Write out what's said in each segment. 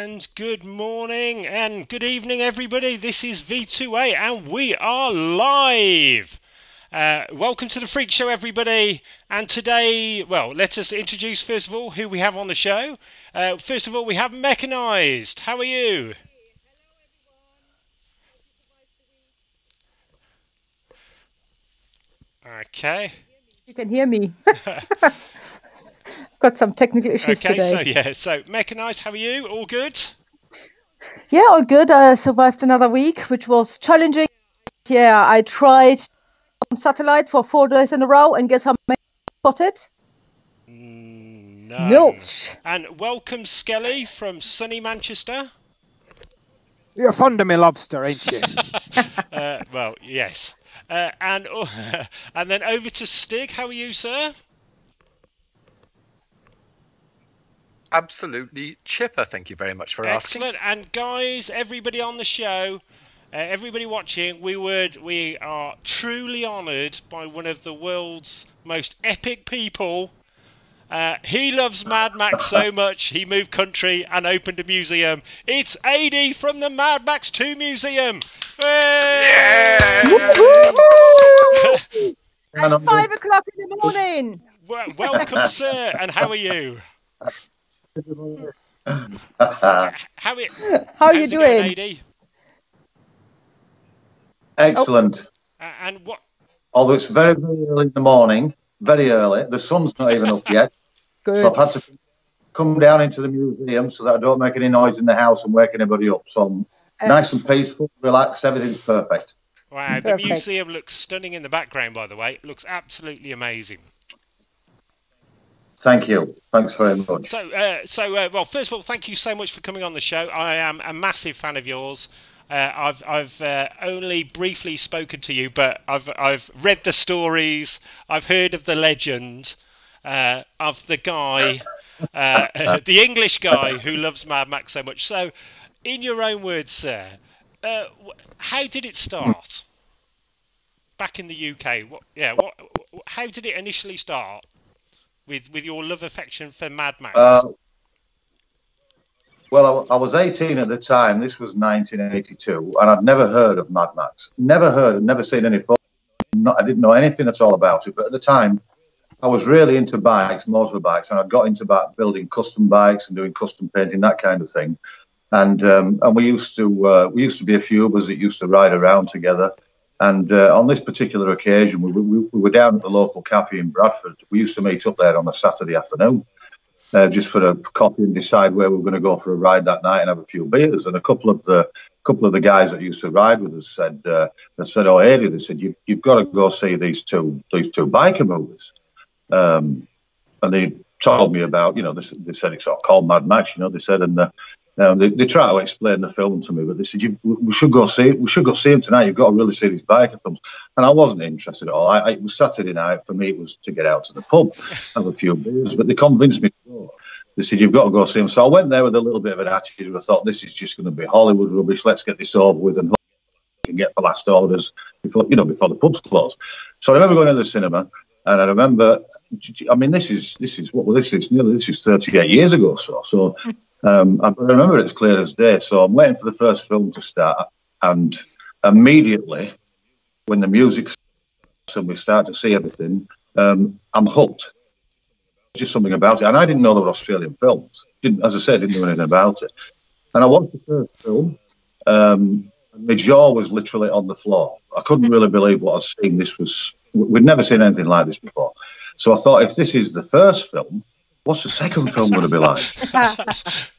And good morning and good evening, everybody. This is V2A, and we are live. Uh, welcome to the Freak Show, everybody. And today, well, let us introduce first of all who we have on the show. Uh, first of all, we have Mechanized. How are you? Okay. You can hear me. I've got some technical issues okay, today. so yeah, so Mechanized, how are you? All good? Yeah, all good. I survived another week, which was challenging. Yeah, I tried some satellites for four days in a row, and guess how many spotted? No. Nilch. And welcome, Skelly from sunny Manchester. You're fond of me lobster, ain't you? Uh, well, yes. Uh, and and then over to Stig. How are you, sir? Absolutely chipper. Thank you very much for asking. Excellent. And guys, everybody on the show, uh, everybody watching, we would we are truly honoured by one of the world's most epic people. Uh, he loves Mad Max so much he moved country and opened a museum. It's AD from the Mad Max 2 Museum. Hey! At five o'clock in the morning. Well, welcome, sir. And how are you? How are, How are you going, doing? AD? Excellent. Uh, and what? Although it's very, very early in the morning, very early. The sun's not even up yet. So I've had to come down into the museum so that I don't make any noise in the house and wake anybody up. So I'm Uh, nice and peaceful, relaxed, everything's perfect. Wow, the museum looks stunning in the background. By the way, it looks absolutely amazing. Thank you. Thanks very much. So, uh, so uh, well, first of all, thank you so much for coming on the show. I am a massive fan of yours. Uh, I've I've uh, only briefly spoken to you, but I've I've read the stories. I've heard of the legend uh, of the guy, uh, the English guy who loves Mad Max so much. So, in your own words, sir, uh, how did it start? Back in the UK, what? Yeah, what? How did it initially start? With with your love affection for Mad Max. Uh, well, I, I was 18 at the time. This was 1982, and I'd never heard of Mad Max. Never heard, never seen any. Not, I didn't know anything at all about it. But at the time, I was really into bikes, motorbikes, and I got into back building custom bikes and doing custom painting, that kind of thing. And um, and we used to uh, we used to be a few of us that used to ride around together. And uh, on this particular occasion, we, we, we were down at the local cafe in Bradford. We used to meet up there on a Saturday afternoon, uh, just for a coffee and decide where we were going to go for a ride that night and have a few beers. And a couple of the couple of the guys that used to ride with us said, uh, they said, "Oh, Eddie," they said, you, "You've got to go see these two these two biker movies." Um, and they told me about, you know, they, they said it's all called Mad Max, you know. They said, and uh, um, they, they try to explain the film to me, but they said, you, "We should go see. We should go see him tonight. You've got to really see these biker films." And I wasn't interested at all. I, I, it was Saturday night for me. It was to get out to the pub, have a few beers, but they convinced me to go. They said, You've got to go see him. So I went there with a little bit of an attitude. I thought, This is just going to be Hollywood rubbish. Let's get this over with and can get the last orders before, you know, before the pubs close. So I remember going to the cinema and I remember, I mean, this is, this is what, well, this is nearly, this is 38 years ago so. So um, I remember it's clear as day. So I'm waiting for the first film to start and immediately when the music starts and we start to see everything, um, I'm hooked just something about it. And I didn't know there were Australian films. Didn't, as I said, didn't know anything about it. And I watched the first film. Um, my jaw was literally on the floor. I couldn't really believe what I'd seen. This was we'd never seen anything like this before. So I thought, if this is the first film, what's the second film going to be like?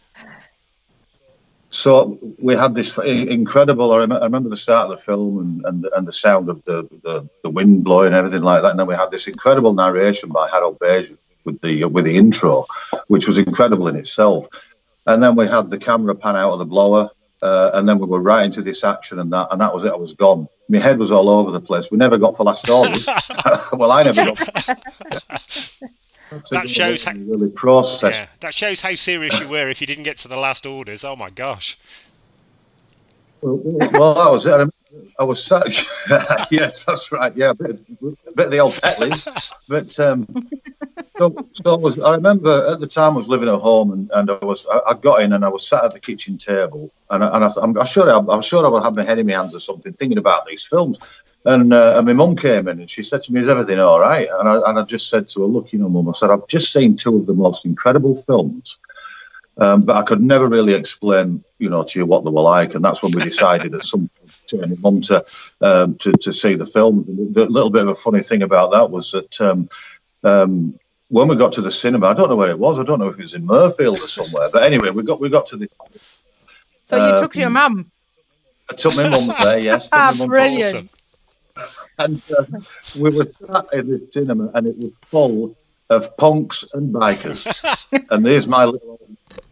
So we had this incredible. I, rem- I remember the start of the film and, and, and the sound of the, the, the wind blowing and everything like that. And then we had this incredible narration by Harold Baigent with the with the intro, which was incredible in itself. And then we had the camera pan out of the blower, uh, and then we were right into this action, and that and that was it. I was gone. My head was all over the place. We never got for last orders. well, I never got. That shows how- really process. Yeah, that shows how serious you were if you didn't get to the last orders. Oh my gosh. Well, well, that was it. I was sat. yes, that's right. Yeah, a bit, a bit of the old Tetley's. but um, so, so I, was, I remember at the time I was living at home, and, and I was I, I got in and I was sat at the kitchen table, and, I, and I, I'm, I'm sure I, I'm sure I would have my head in my hands or something, thinking about these films. And, uh, and my mum came in and she said to me, "Is everything all right?" And I, and I just said to her, "Look, you know, mum," I said, "I've just seen two of the most incredible films." Um, but I could never really explain, you know, to you what they were like, and that's when we decided at some point turning mum to, um, to to see the film. The, little bit of a funny thing about that was that um, um, when we got to the cinema, I don't know where it was. I don't know if it was in Mirfield or somewhere. But anyway, we got we got to the. So you took your mum. I took my mum there. Yes, Ah, to- brilliant. And uh, we were sat in the cinema, and it was full of punks and bikers. and there's my little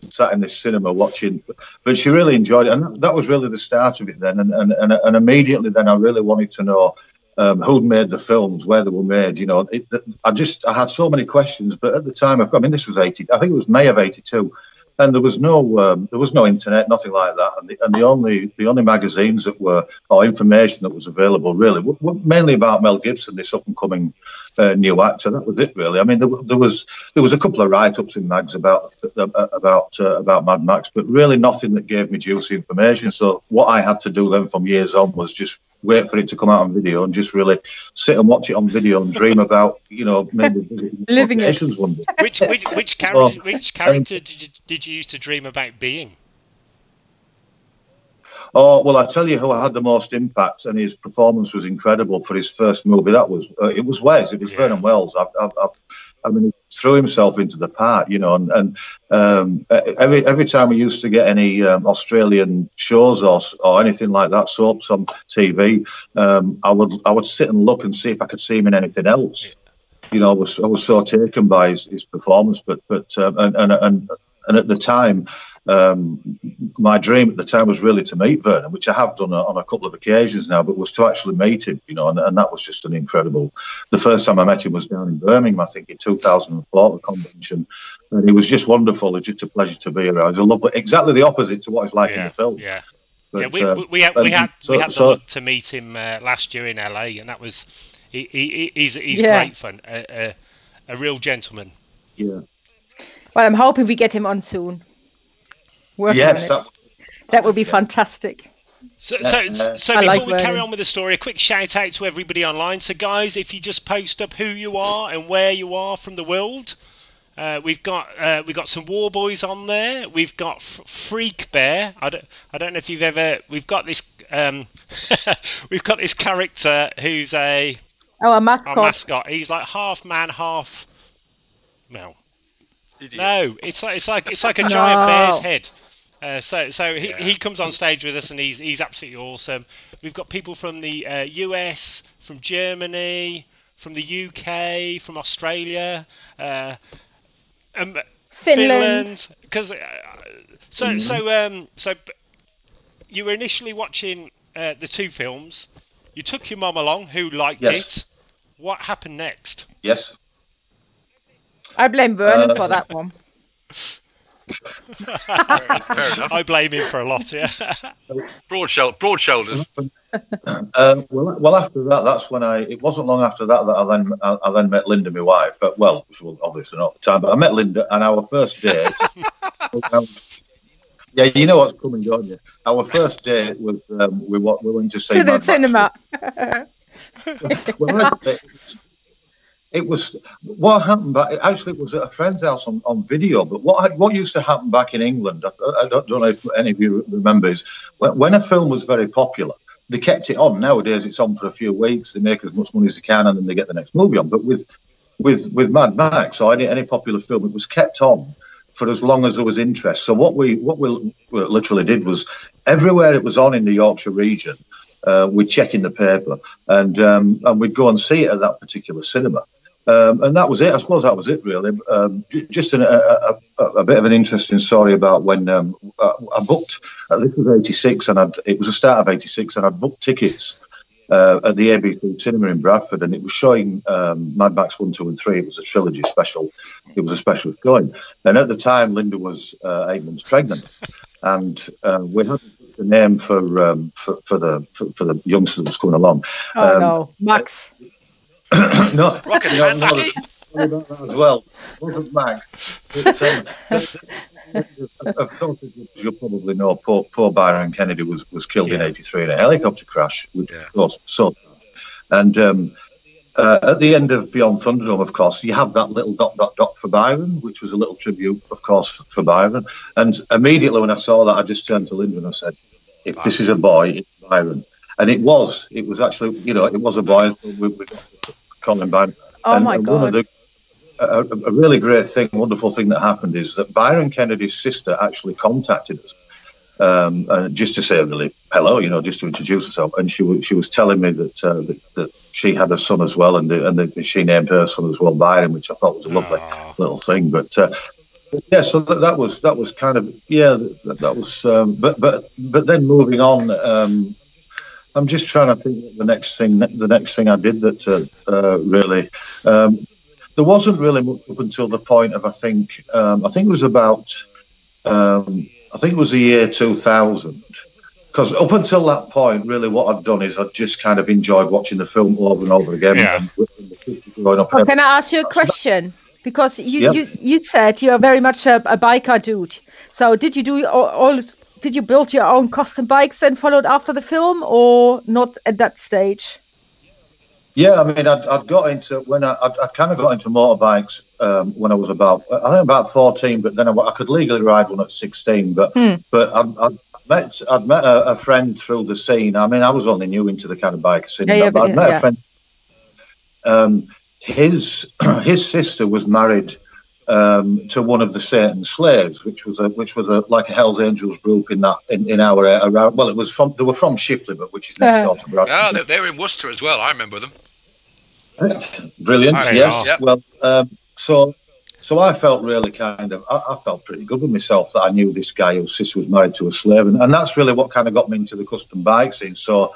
sat in this cinema watching. But she really enjoyed it, and that, was really the start of it. Then, and and and, and immediately then I really wanted to know. Um, who'd made the films, where they were made, you know, it, I just I had so many questions, but at the time, I mean, this was eighty, I think it was May of '82, and there was no um, there was no internet, nothing like that, and the, and the only the only magazines that were or information that was available really were, mainly about Mel Gibson, this up and coming uh, new actor. That was it really. I mean, there, there was there was a couple of write ups in mags about about uh, about Mad Max, but really nothing that gave me juicy information. So what I had to do then from years on was just wait for it to come out on video and just really sit and watch it on video and dream about you know maybe Living it. one day. Which which which Well, character which character did you, did you used to dream about being? Oh well, I tell you who had the most impact, and his performance was incredible for his first movie. That was uh, it was Wez. It was Yeah. Vernon Wells. I, I, I, I mean, he threw himself into the part, you know. And, and um, every every time we used to get any um, Australian shows or or anything like that, soaps on TV, um, I would I would sit and look and see if I could see him in anything else. You know, I was I was so taken by his, his performance, but but um, and, and and and at the time, um, my dream at the time was really to meet Vernon, which I have done on a couple of occasions now, but was to actually meet him, you know, and, and that was just an incredible. The first time I met him was down in Birmingham, I think, in 2004, the convention, and it was just wonderful. It's just a pleasure to be around. I love exactly the opposite to what it's like in the film. yeah. But, yeah, we, uh, we, we had we had, so- we had the so- luck to meet him uh, last year in LA, and that was he, he, he's he's Yeah. great fun, a, a, a real gentleman. yeah. Well, I'm hoping we get him on soon. Working Yes, on it. that, That would be fantastic. So, so, so before like we carry on with the story, a quick shout out to everybody online. So, guys, if you just post up who you are and where you are from the world, uh, we've got uh, we've got some war boys on there. We've got F- Freak Bear. I don't I don't know if you've ever. We've got this. Um, we've got this character who's a Oh, a our mascot. mascot. He's like half man, half. Well, Idiot. no, it's like it's like it's like a giant No. bear's head. Uh, so so he, Yeah. he comes on stage with us and he's he's absolutely awesome. We've got people from the uh, US, from Germany, from the UK, from Australia, uh, um, Finland. Because uh, so so um so you were initially watching uh, the two films. You took your mum along, who liked Yes. it. What happened next? yes. I blame Vernon Uh, for that one. Fair, fair enough. I blame him for a lot. Yeah. Broad, shou- broad shoulders. Um, well, well, after that, that's when I. It wasn't long after that that I then I, I then met Linda, my wife. But, well, she was obviously not at the time, but I met Linda, and our first date. um, yeah, you know what's coming, don't you? Our first date was um, we wa- we went to see To the Mad Max. cinema. Well, I- it, was what happened. But actually, it was at a friend's house on, on video. But what what used to happen back in England, I, I don't, don't know if any of you remember, is when, when a film was very popular, they kept it on. Nowadays, it's on for a few weeks. They make as much money as they can, and then they get the next movie on. But with with with Mad Max or any any popular film, it was kept on for as long as there was interest. So what we what we literally did was everywhere it was on in the Yorkshire region, uh, we'd check in the paper and um, and we'd go and see it at that particular cinema. Um, and that was it. I suppose that was it, really. Um, j- just an, a, a, a, bit of an interesting story about when um, I, I booked. Uh, this was '86, and I'd, it was the start of '86, and I'd booked tickets uh, at the ABC Cinema in Bradford, and it was showing um, Mad Max One, Two, and Three. It was a trilogy special. It was a special going. And at the time, Linda was uh, eight months pregnant, and uh, we hadn't the name for um, for, for the for, for the youngster that was coming along. Oh Um, no, Max. no, Rocket you know, no, about that as well. Wasn't Max. But, um, of course, as you probably know, poor, poor Byron Kennedy was, was killed in '83 in a helicopter crash, which Yeah. of course so. And um, uh, at the end of Beyond Thunderdome, of course, you have that little dot dot dot for Byron, which was a little tribute, of course, for Byron. And immediately when I saw that, I just turned to Linda and I said, "If this is a boy, it's Byron." And it was. It was actually, you know, it was a boy. We, we got to call him Byron. Oh And my One of the, a, a really great thing, wonderful thing that happened is that Byron Kennedy's sister actually contacted us um, uh, just to say really hello, you know, just to introduce herself. And she was she was telling me that uh, that, that she had a son as well, and the, and the, she named her son as well Byron, which I thought was a lovely Oh. little thing. But uh, yeah, so that, that was that was kind of yeah, that, that was. Um, but but but then moving on. Um, I'm just trying to think what the next thing the next thing I did that uh, uh, really um, there wasn't really much up until the point of I think um, I think it was about um, I think it was the year 2000 because up until that point really what I'd done is I'd just kind of enjoyed watching the film over and over again Yeah. and with the kids growing up Oh, can I ask you a question? Because you, Yep. you, you said you are very much a, a biker dude. So did you do all, all did you build your own custom bikes and followed after the film, or not at that stage? Yeah, I mean, I'd, I'd got into when I I'd, I kind of got into motorbikes um, when I was about I think about fourteen, but then I, I could legally ride one at sixteen. But Hmm. but I'd, I'd met I'd met a, a friend through the scene. I mean, I was only new into the kind of biker scene, Yeah, yeah, but but I'd met yeah. a friend. Um, his his sister was married um, to one of the Satan slaves, which was a which was a like a Hell's Angels group in that in, in our area. Around, well, it was from they were from Shipley, but which is next Uh-huh. door to Bradford. Yeah, they're, they're in Worcester as well. I remember them. Brilliant. Yes. are. Yeah. Well, um, so so I felt really kind of I, I felt pretty good with myself that I knew this guy whose sister was married to a slave, and, and that's really what kind of got me into the custom bike scene. So.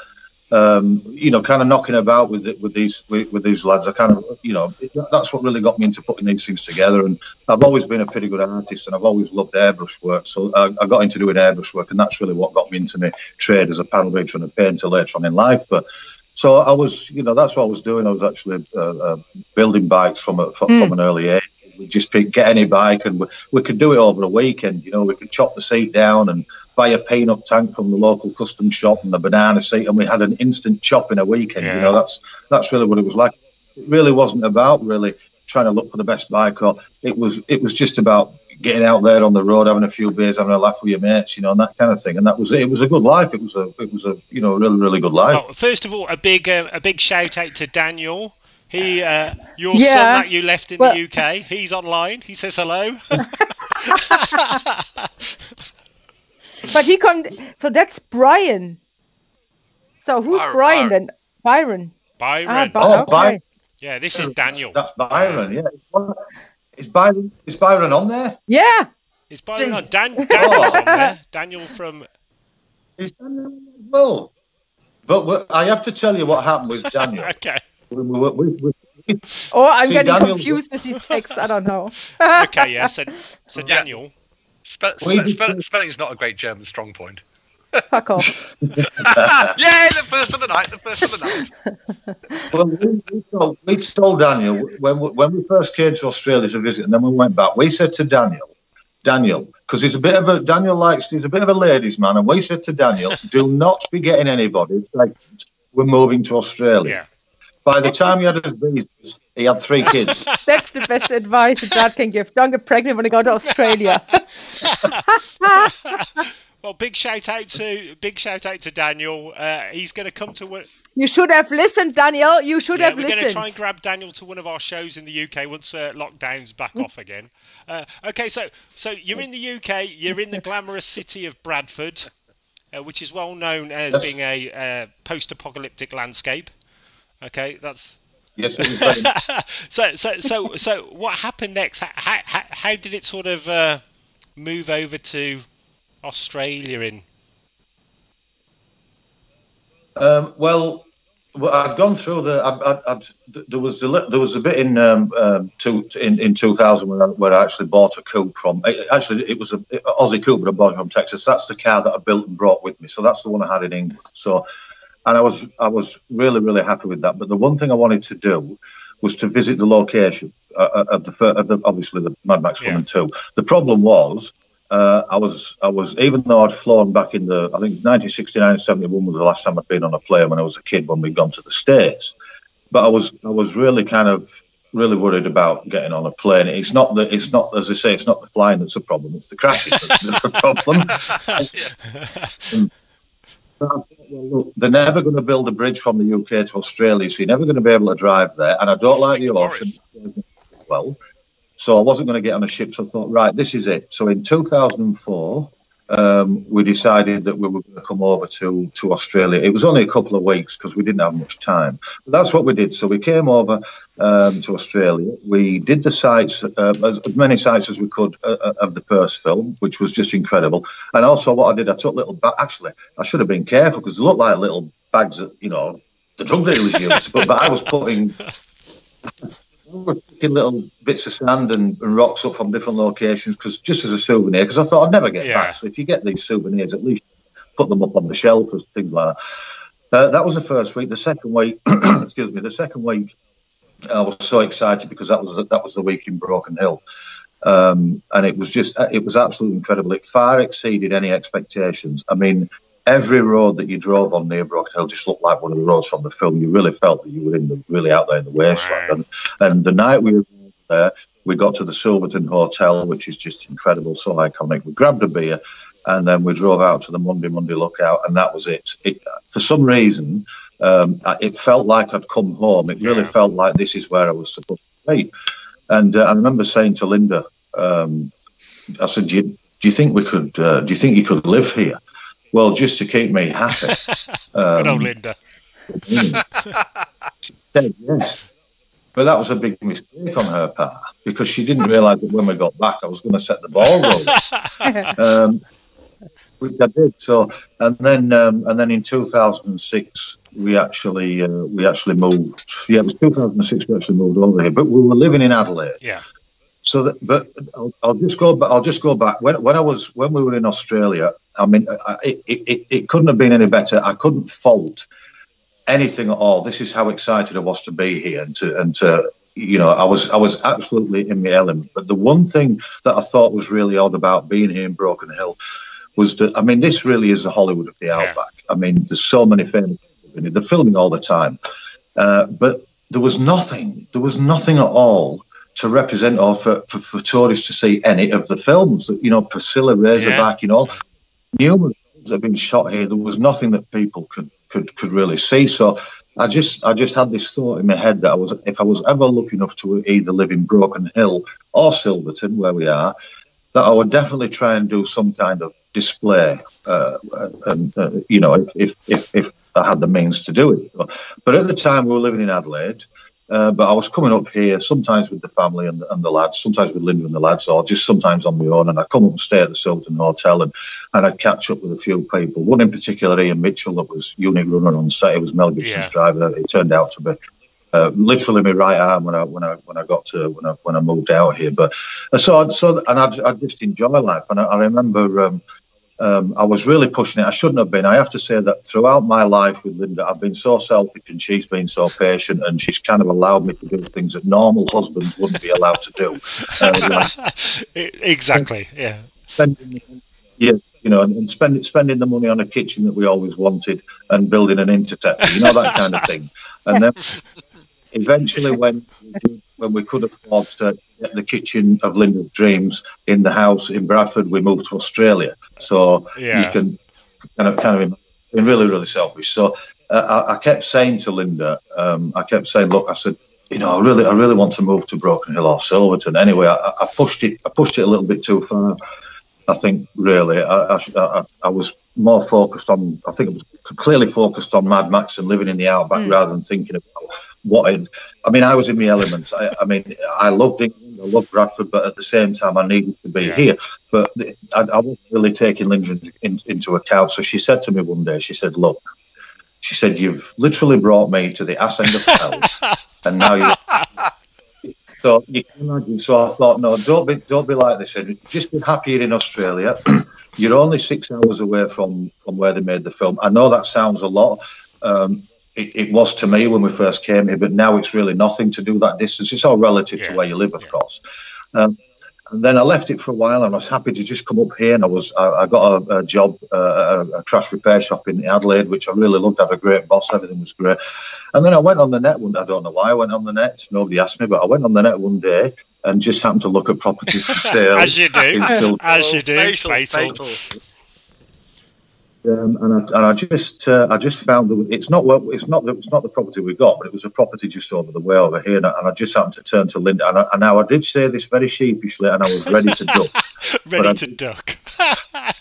Um, you know, kind of knocking about with it, with these with, with these lads. I kind of, you know, that's what really got me into putting these things together. And I've always been a pretty good artist, and I've always loved airbrush work. So I, I got into doing airbrush work, and that's really what got me into my trade as a panel beater and a painter later on in life. But so I was, you know, that's what I was doing. I was actually uh, uh, building bikes from a, from, Mm. from an early age. We just pick, get any bike, and we, we could do it over a weekend. You know, we could chop the seat down and buy a peanut tank from the local custom shop and a banana seat, and we had an instant chop in a weekend. You know, that's that's really what it was like. It really wasn't about really trying to look for the best bike, or it was it was just about getting out there on the road, having a few beers, having a laugh with your mates, you know, and that kind of thing. And that was it. It was a good life. It was a it was a you know really really good life. Oh, first of all, a big uh, a big shout out to Daniel. He, uh, your Yeah. son that you left in Well- the UK. He's online. He says hello. But he come. So that's Brian. So who's Byron, Brian Byron. then? Byron. Byron. Ah, Bi- Oh, okay. Byron. yeah, this is Daniel. That's Byron. Yeah. Is Byron is Byron on there? Yeah. Is Byron on? Dan, Daniel's on there. Daniel from. Is Daniel as well? But I have to tell you what happened with Daniel. Okay. Or I'm See, getting Daniel- confused with these texts. I don't know. Okay. Yeah. So, so Daniel. Spell, We spell, did- spell, spelling is not a great German strong point. Fuck off. Yay, the first of the night, the first of the night. well, we, we, told, we told Daniel when we, when we first came to Australia to visit, and then we went back. We said to Daniel, Daniel, because he's a bit of a Daniel likes he's a bit of a ladies' man, and we said to Daniel, do not be getting anybody pregnant. We're moving to Australia. Yeah. By the time he had his visas, he had three kids. That's the best advice a dad can give. Don't get pregnant when you go to Australia. Well, big shout out to big shout out to Daniel. Uh, he's going to come to. one- You should have listened, Daniel. You should Yeah, have we're going to listened. try and grab Daniel to one of our shows in the UK once uh, lockdown's back off again. Uh, okay, so so you're in the UK. You're in the glamorous city of Bradford, uh, which is well known as Yes. being a uh, post-apocalyptic landscape. Okay, that's yes, it was very, so so so so. What happened next? How how, how did it sort of uh, move over to Australia in? Um, well, well, I'd gone through the. I'd, I'd, I'd, there was a there was a bit in um, um, two, in in 2000 where I, where I actually bought a coupe from. it- actually, it was a Aussie coupe, but I bought it from Texas. That's the car that I built and brought with me. So that's the one I had in England. So, and I was I was really really happy with that. But the one thing I wanted to do was to visit the location uh, of the of the obviously the Mad Max One Yeah. Two. The problem was. Uh, I was, I was, even though I'd flown back in the, I think 1969, 71 was the last time I'd been on a plane when I was a kid when we'd gone to the States. But I was, I was really kind of, really worried about getting on a plane. It's not the, it's not, as I say, it's not the flying that's the problem, it's the crashing that's the problem. They're never going to build a bridge from the UK to Australia, so you're never going to be able to drive there. And I don't like the ocean well. So I wasn't going to get on a ship. So I thought, right, this is it. So in 2004, um, we decided that we were going to come over to, to Australia. It was only a couple of weeks because we didn't have much time. But that's what we did. So we came over um, to Australia. We did the sites, uh, as as many sites as we could uh, uh, of the first film, which was just incredible. And also, what I did, I took little. Ba- actually, I should have been careful because they looked like little bags that you know the drug dealers used. but, but I was putting. Picking little bits of sand and, and rocks up from different locations because just as a souvenir, because I thought I'd never get Yeah. back. So if you get these souvenirs, at least put them up on the shelf or things like that. Uh, that was the first week. The second week, excuse me, the second week, I was so excited because that was that was the week in Broken Hill, um, and it was just it was absolutely incredible. It far exceeded any expectations. I mean, every road that you drove on near Broken Hill just looked like one of the roads from the film. You really felt that you were in the really out there in the wasteland. Right. And, and the night we were there, we got to the Silverton Hotel, which is just incredible, so iconic. We grabbed a beer, and then we drove out to the Mundi Mundi Lookout, and that was it. it for some reason, um, it felt like I'd come home. It really Yeah. felt like this is where I was supposed to be. And uh, I remember saying to Linda, um, I said, do you, do you think we could? Uh, do you think you could live here? Well, just to keep me happy. Good old Um, Linda. she said yes. But that was a big mistake on her part because she didn't realise that when we got back, I was going to set the ball rolling. um, which I did. So, and then, um, and then in 2006, we actually uh, we actually moved. Yeah, it was 2006 we actually moved over here, but we were living in Adelaide. Yeah. So, that, but I'll, I'll just go. But I'll just go back. When, when I was when we were in Australia, I mean, I, it, it, it couldn't have been any better. I couldn't fault anything at all. This is how excited I was to be here and to and to you know I was I was absolutely in my element. But the one thing that I thought was really odd about being here in Broken Hill was that I mean this really is the Hollywood of the Yeah. outback. I mean there's so many famous people in it. They're filming all the time, uh, but there was nothing. There was nothing at all. To represent or for, for, for tourists to see any of the films, that you know, Priscilla Razorback, you know, numerous films have been shot here. There was nothing that people could could could really see. So I just I just had this thought in my head that I was if I was ever lucky enough to either live in Broken Hill or Silverton, where we are, that I would definitely try and do some kind of display, uh, and uh, you know, if, if if I had the means to do it. But at the time, we were living in Adelaide. Uh, but I was coming up here sometimes with the family and, and the lads, sometimes with Linda and the lads, or just sometimes on my own. And I'd come up and stay at the Silverton Hotel and, and I'd catch up with a few people. One in particular, Ian Mitchell, that was unit runner on set. It was Mel Gibson's Yeah. driver. It turned out to be uh, literally my right arm when I when I when I got to when I when I moved out here. But uh, so so and I I just enjoy life. And I, I remember. Um, um, I was really pushing it. I shouldn't have been. I have to say that throughout my life with Linda, I've been so selfish and she's been so patient and she's kind of allowed me to do things that normal husbands wouldn't be allowed to do. Uh, like exactly. Yeah. spending, yes, you know, and, and spending spending the money on a kitchen that we always wanted and building an interceptor, you know, that kind of thing. And then eventually, when when we could afford to get the kitchen of Linda's dreams in the house in Bradford, we moved to Australia. So Yeah. you can kind of kind of been really really selfish. So uh, I, I kept saying to Linda, um, I kept saying, look, I said. You know, I really, I really want to move to Broken Hill or Silverton. Anyway, I, I pushed it, I pushed it a little bit too far. I think really, I, I, I, I was more focused on. I think it was clearly focused on Mad Max and living in the outback rather than thinking about what. I mean, I was in my element. I, I mean, I loved England, I loved Bradford, but at the same time, I needed to be Yeah. here. But I, I wasn't really taking Linda in, into account. So she said to me one day, she said, "Look." She said, "You've literally brought me to the ass end of hell, and now you." So you can imagine. So I thought, no, don't be, don't be like this. Just be happy you're in Australia. you're only six hours away from from where they made the film. I know that sounds a lot. Um, it, it was to me when we first came here, but now it's really nothing to do that distance. It's all relative to where you live, of yeah. course. Um, and then I left it for a while, and I was happy to just come up here. And I was, I, I got a, a job, uh, a, a crash repair shop in Adelaide, which I really loved. I had a great boss. Everything was great. And then I went on the net one. I don't know why I went on the net. Nobody asked me, but I went on the net one day and just happened to look at properties for sale. As you do. in As you do. Fatal, Fatal. fatal. Um, and I, and I just uh, I just found that it's not what it's not the, it's not the property we got, but it was a property just over the way over here, and I, and I just happened to turn to Linda, and, I, and now I did say this very sheepishly, and I was ready to duck. Ready I- to duck.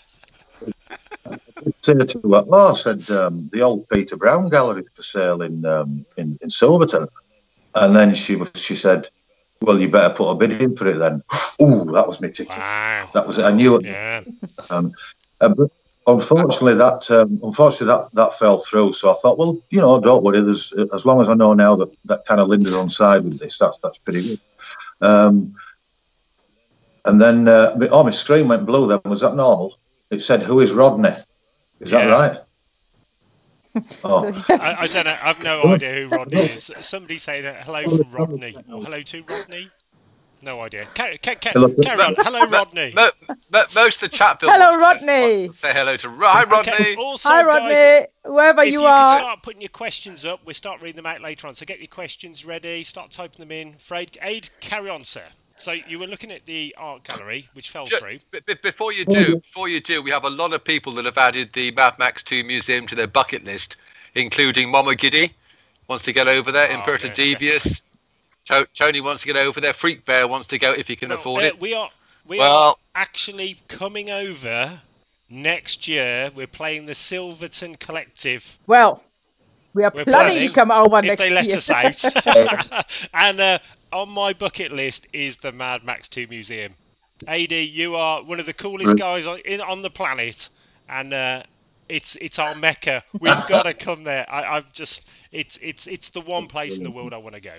say to her, "Oh," I said, um, "the old Peter Brown gallery for sale in um, in in Silverton," and then she was she said, "Well, you better put a bid in for it then." Ooh, that was me ticket. Wow. That was it. I knew it. Yeah. Um, uh, but unfortunately, that um, unfortunately that that fell through. So I thought, well, you know, don't worry. There's as long as I know now that that kind of Linda's on side with this, that's that's pretty good. Um, and then, uh, my- oh, my screen went blue. Then was that normal? It said, "Who is Rodney?" Is that right? Oh, I, I don't know. I've no idea who Rodney is. Somebody saying hello from Rodney or hello to Rodney. No idea. Carry, ca- ca- Hello. carry on. Hello, Rodney. Mo- mo- most of the chat bill. Hello, Rodney. to Say hello to Ro- Hi, Rodney. Okay, Also, Hi, guys, Rodney. Wherever if you you can are. start putting your questions up, we'll start reading them out later on. So get your questions ready. Start typing them in. Fred, Aid, carry on, sir. So you were looking at the art gallery, which fell Ju- through. b- b- before you do, before you do, we have a lot of people that have added the Mad Max 2 museum to their bucket list, including Mama Giddy wants to get over there, Oh, Imperator yeah, Devious, to- Tony wants to get over there, Freak Bear wants to go if he can Well, afford uh, it. We are we are actually coming over next year. We're playing the Silverton Collective Well, we are We're planning planning, to come over if next they let year. us out. and uh, on my bucket list is the Mad Max 2 Museum. AD, you are one of the coolest guys on, in, on the planet, and uh, it's it's our mecca. We've got to come there. I, I've just it's it's it's the one place in the world I want to go.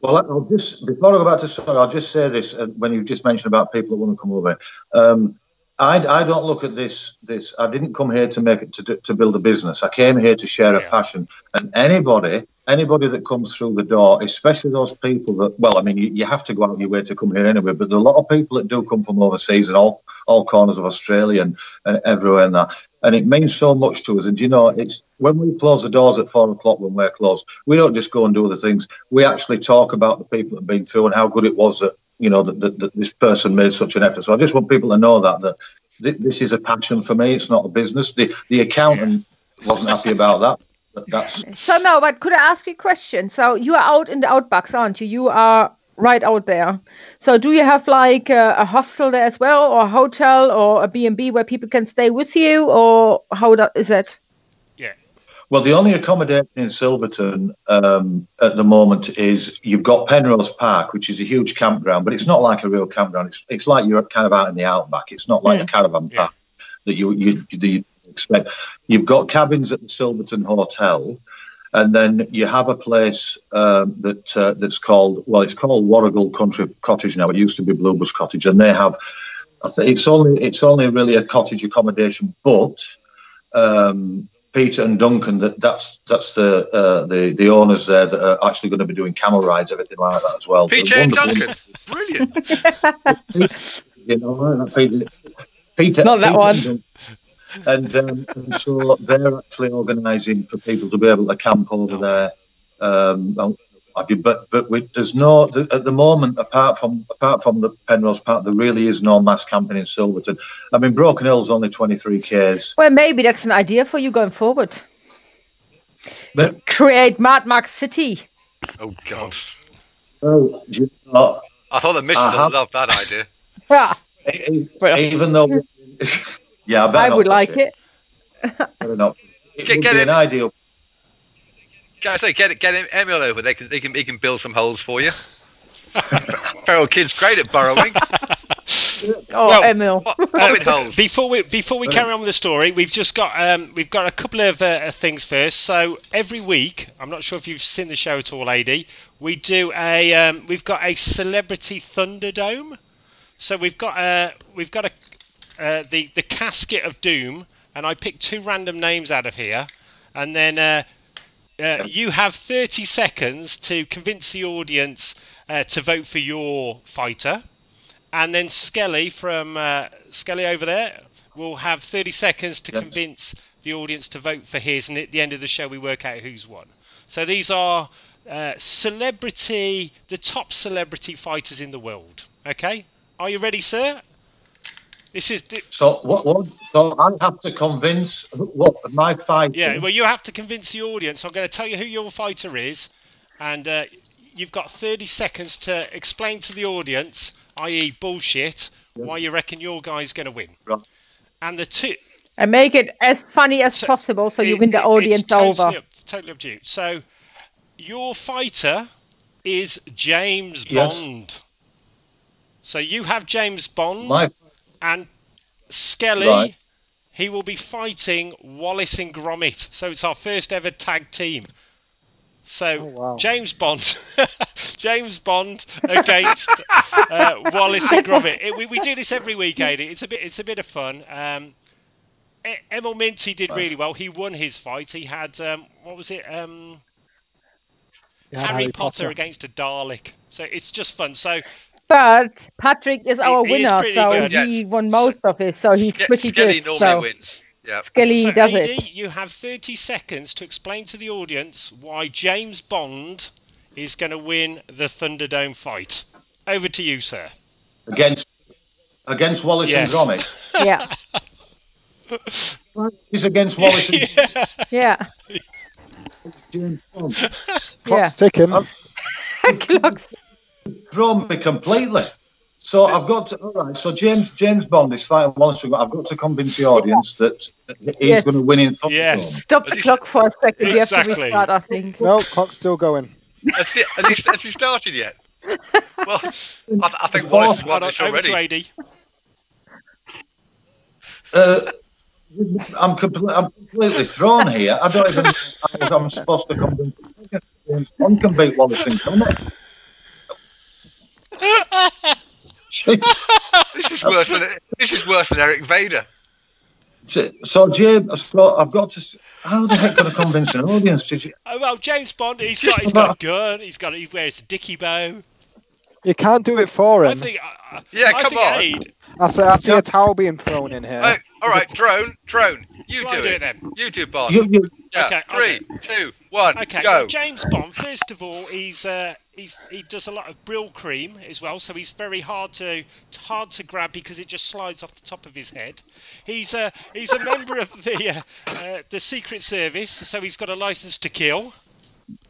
Well, I'll just before I go back to sorry, I'll just say this uh, when you just mentioned about people that want to come over. Um, I, I don't look at this this. I didn't come here to make it to to build a business. I came here to share a passion. And anybody anybody that comes through the door, especially those people that well, I mean, you, you have to go out of your way to come here anyway. But there are a lot of people that do come from overseas and all all corners of Australia and, and everywhere and that. And it means so much to us. And you know, it's when we close the doors at four o'clock when we're closed, we don't just go and do other things. We actually talk about the people that have been through and how good it was that you know that, that, that this person made such an effort. So I just want people to know that that thi- this is a passion for me. It's not a business. The the accountant wasn't happy about that. But that's So no, but could I ask you a question? So you are out in the outbacks, aren't you? You are right out there. So do you have like a, a hostel there as well, or a hotel, or a B and B where people can stay with you, or how that is it? Yeah, Well, the only accommodation in Silverton um, at the moment is you've got Penrose Park, which is a huge campground, but it's not like a real campground. It's it's like you're kind of out in the outback. It's not like a caravan Yeah. park that you you that you expect. You've got cabins at the Silverton Hotel, and then you have a place um, that uh, that's called well, it's called Warrigal Country Cottage now. It used to be Bluebus Cottage, and they have. I think it's only it's only really a cottage accommodation, but um, Peter and Duncan, that that's that's the uh, the the owners there that are actually going to be doing camel rides, everything like that as well. Peter and. Duncan, brilliant. You know, Peter, Peter, Not that Peter one. And um, and so they're actually organising for people to be able to camp over Oh. there. Um, and what have you, but but we, there's no at the moment apart from apart from the Penrose Park, there really is no mass camping in Silverton. I mean, Broken Hill's only 23 k's. Well, maybe that's an idea for you going forward. But Create Mad Max City. Oh, God. oh, you know, I thought the missus I have- would love that idea. Yeah, even though yeah, I, better I would like it. Better not. It Get- would get be in. an ideal. Guys, say get get Emil over. They can they can he can build some holes for you. Feral kid's great at burrowing. Oh, Well, Emil. What? Hobbit holes. Before we before we carry on with the story, we've just got um, we've got a couple of uh, things first. So every week, I'm not sure if you've seen the show at all, AD. We do a um, we've got a celebrity Thunderdome. So we've got a we've got a uh, the the casket of doom, and I picked two random names out of here, and then uh, uh, you have 30 seconds to convince the audience uh, to vote for your fighter and then Skelly from uh, Skelly over there will have 30 seconds to Yes. convince the audience to vote for his, and at the end of the show, we work out who's won. So these are uh, celebrity, the top celebrity fighters in the world. Okay, are you ready, sir? This is the, So what? what so I have to convince what my fight. yeah. Well, you have to convince the audience. I'm going to tell you who your fighter is, and uh, you've got 30 seconds to explain to the audience, i.e., bullshit, why you reckon your guy's going to win. Right. And the two, And make it as funny as So possible so you win the audience it's totally over. Up, totally up to you. So, your fighter is James Yes. Bond. So you have James Bond My and Skelly. Right. He will be fighting Wallace and Gromit. So it's our first ever tag team. So Oh, wow. James Bond, James Bond against uh, Wallace and Gromit. It, we, we do this every week, Adi. It's a bit it's a bit of fun. Um, Emil Minty did really well. He won his fight. He had um, what was it? Um, You had Harry, Potter. against a Dalek. So it's just fun. So But Patrick is our he is winner, pretty so good, he yes. won most of it, so he's Ske- pretty Skelly good. normally So wins. Yeah. Skelly so does AD, it. you have 30 seconds to explain to the audience why James Bond is going to win the Thunderdome fight. Over to you, sir. against against Wallace Yes. and Gromit. Yeah, He's against Wallace and yeah, James Bond. yeah. Clock's ticking. Um, Clocks. Thrown me completely. So I've got to, all right. So James James Bond is fighting Wallace. I've got to convince the audience that he's Yes. going to win in Thunderdome. Yes. Stop the clock for a second. We have to restart, I think. No, clock's still going. Has he, has, he, has he started yet? Well, I, I think Fourth Wallace has won Hold on, this over already. to AD. Uh, I'm, compl- I'm completely thrown here. I don't even know how I'm supposed to convince. James Bond can beat Wallace and Gromit. Gee. This is worse than this is worse than Eric Vader. So, so James, so I've got to. How the heck can I convince an audience? Did you? Oh, well, James Bond, he's Just got, he's got a gun, he's got, he wears a dicky bow. You can't do it for I him. think, I, Yeah, I come think on. Aid, I see, I see a towel being thrown in here. Oh, all right, drone, drone. You Shall do, do it. it then? You do, Bond. You, you, yeah. Okay, I'll Three, two, one, Okay, go. well, James Bond. First of all, he's uh, he's he does a lot of Brylcreem as well, so he's very hard to hard to grab because it just slides off the top of his head. He's uh, he's a member of the uh, uh, the Secret Service, so he's got a license to kill.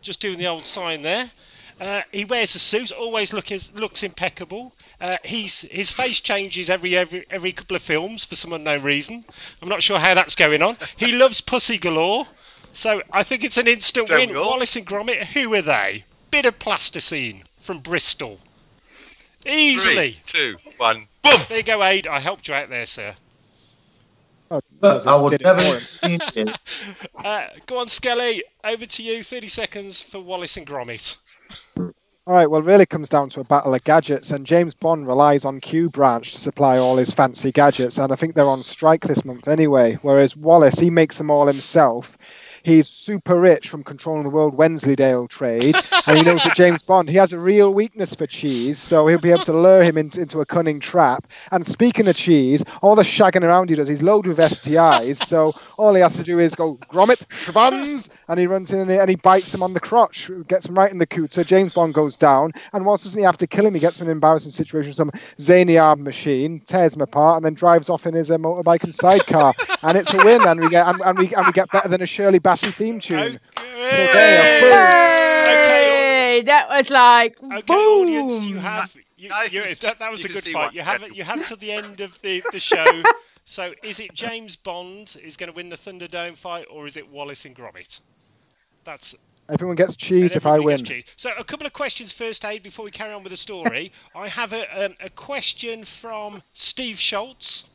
Just doing the old sign there. Uh, he wears a suit, always look looks impeccable. Uh, he's his face changes every every every couple of films for some unknown reason. I'm not sure how that's going on. He loves pussy galore, so I think it's an instant win. Wallace and Gromit, who are they? Bit of plasticine from Bristol, easily. Three, two, one, boom. There you go, Aid. I helped you out there, sir. Oh, I would never. for him. seen it. Uh, go on, Skelly. Over to you. 30 seconds for Wallace and Gromit. All right, well, really comes down to a battle of gadgets, and James Bond relies on Q Branch to supply all his fancy gadgets, and I think they're on strike this month anyway. Whereas Wallace, he makes them all himself. He's super rich from controlling the world Wensleydale trade, and he knows that James Bond he has a real weakness for cheese, so he'll be able to lure him into, into a cunning trap. And speaking of cheese, all the shagging around he does, he's loaded with STIs, so all he has to do is go Gromit, schwanz, and he runs in and he, bites him on the crotch, gets him right in the coot. So James Bond goes down, and whilst doesn't he have to kill him, he gets him in an embarrassing situation, some zany armed machine, tears him apart, and then drives off in his uh, motorbike and sidecar, and it's a win, and we get and, and we and we get better than a Shirley Bassey theme tune. there, boom. Hey, that was like Okay, boom. audience, you have you, you, you that, that was you a good fight. You have happened. you have to the end of the, the show. so is it James Bond is going to win the Thunderdome fight, or is it Wallace and Gromit? That's Everyone gets cheese if I win. cheese. So, a couple of questions first, Aid, before we carry on with the story. I have a, um, a question from Steve Schultz.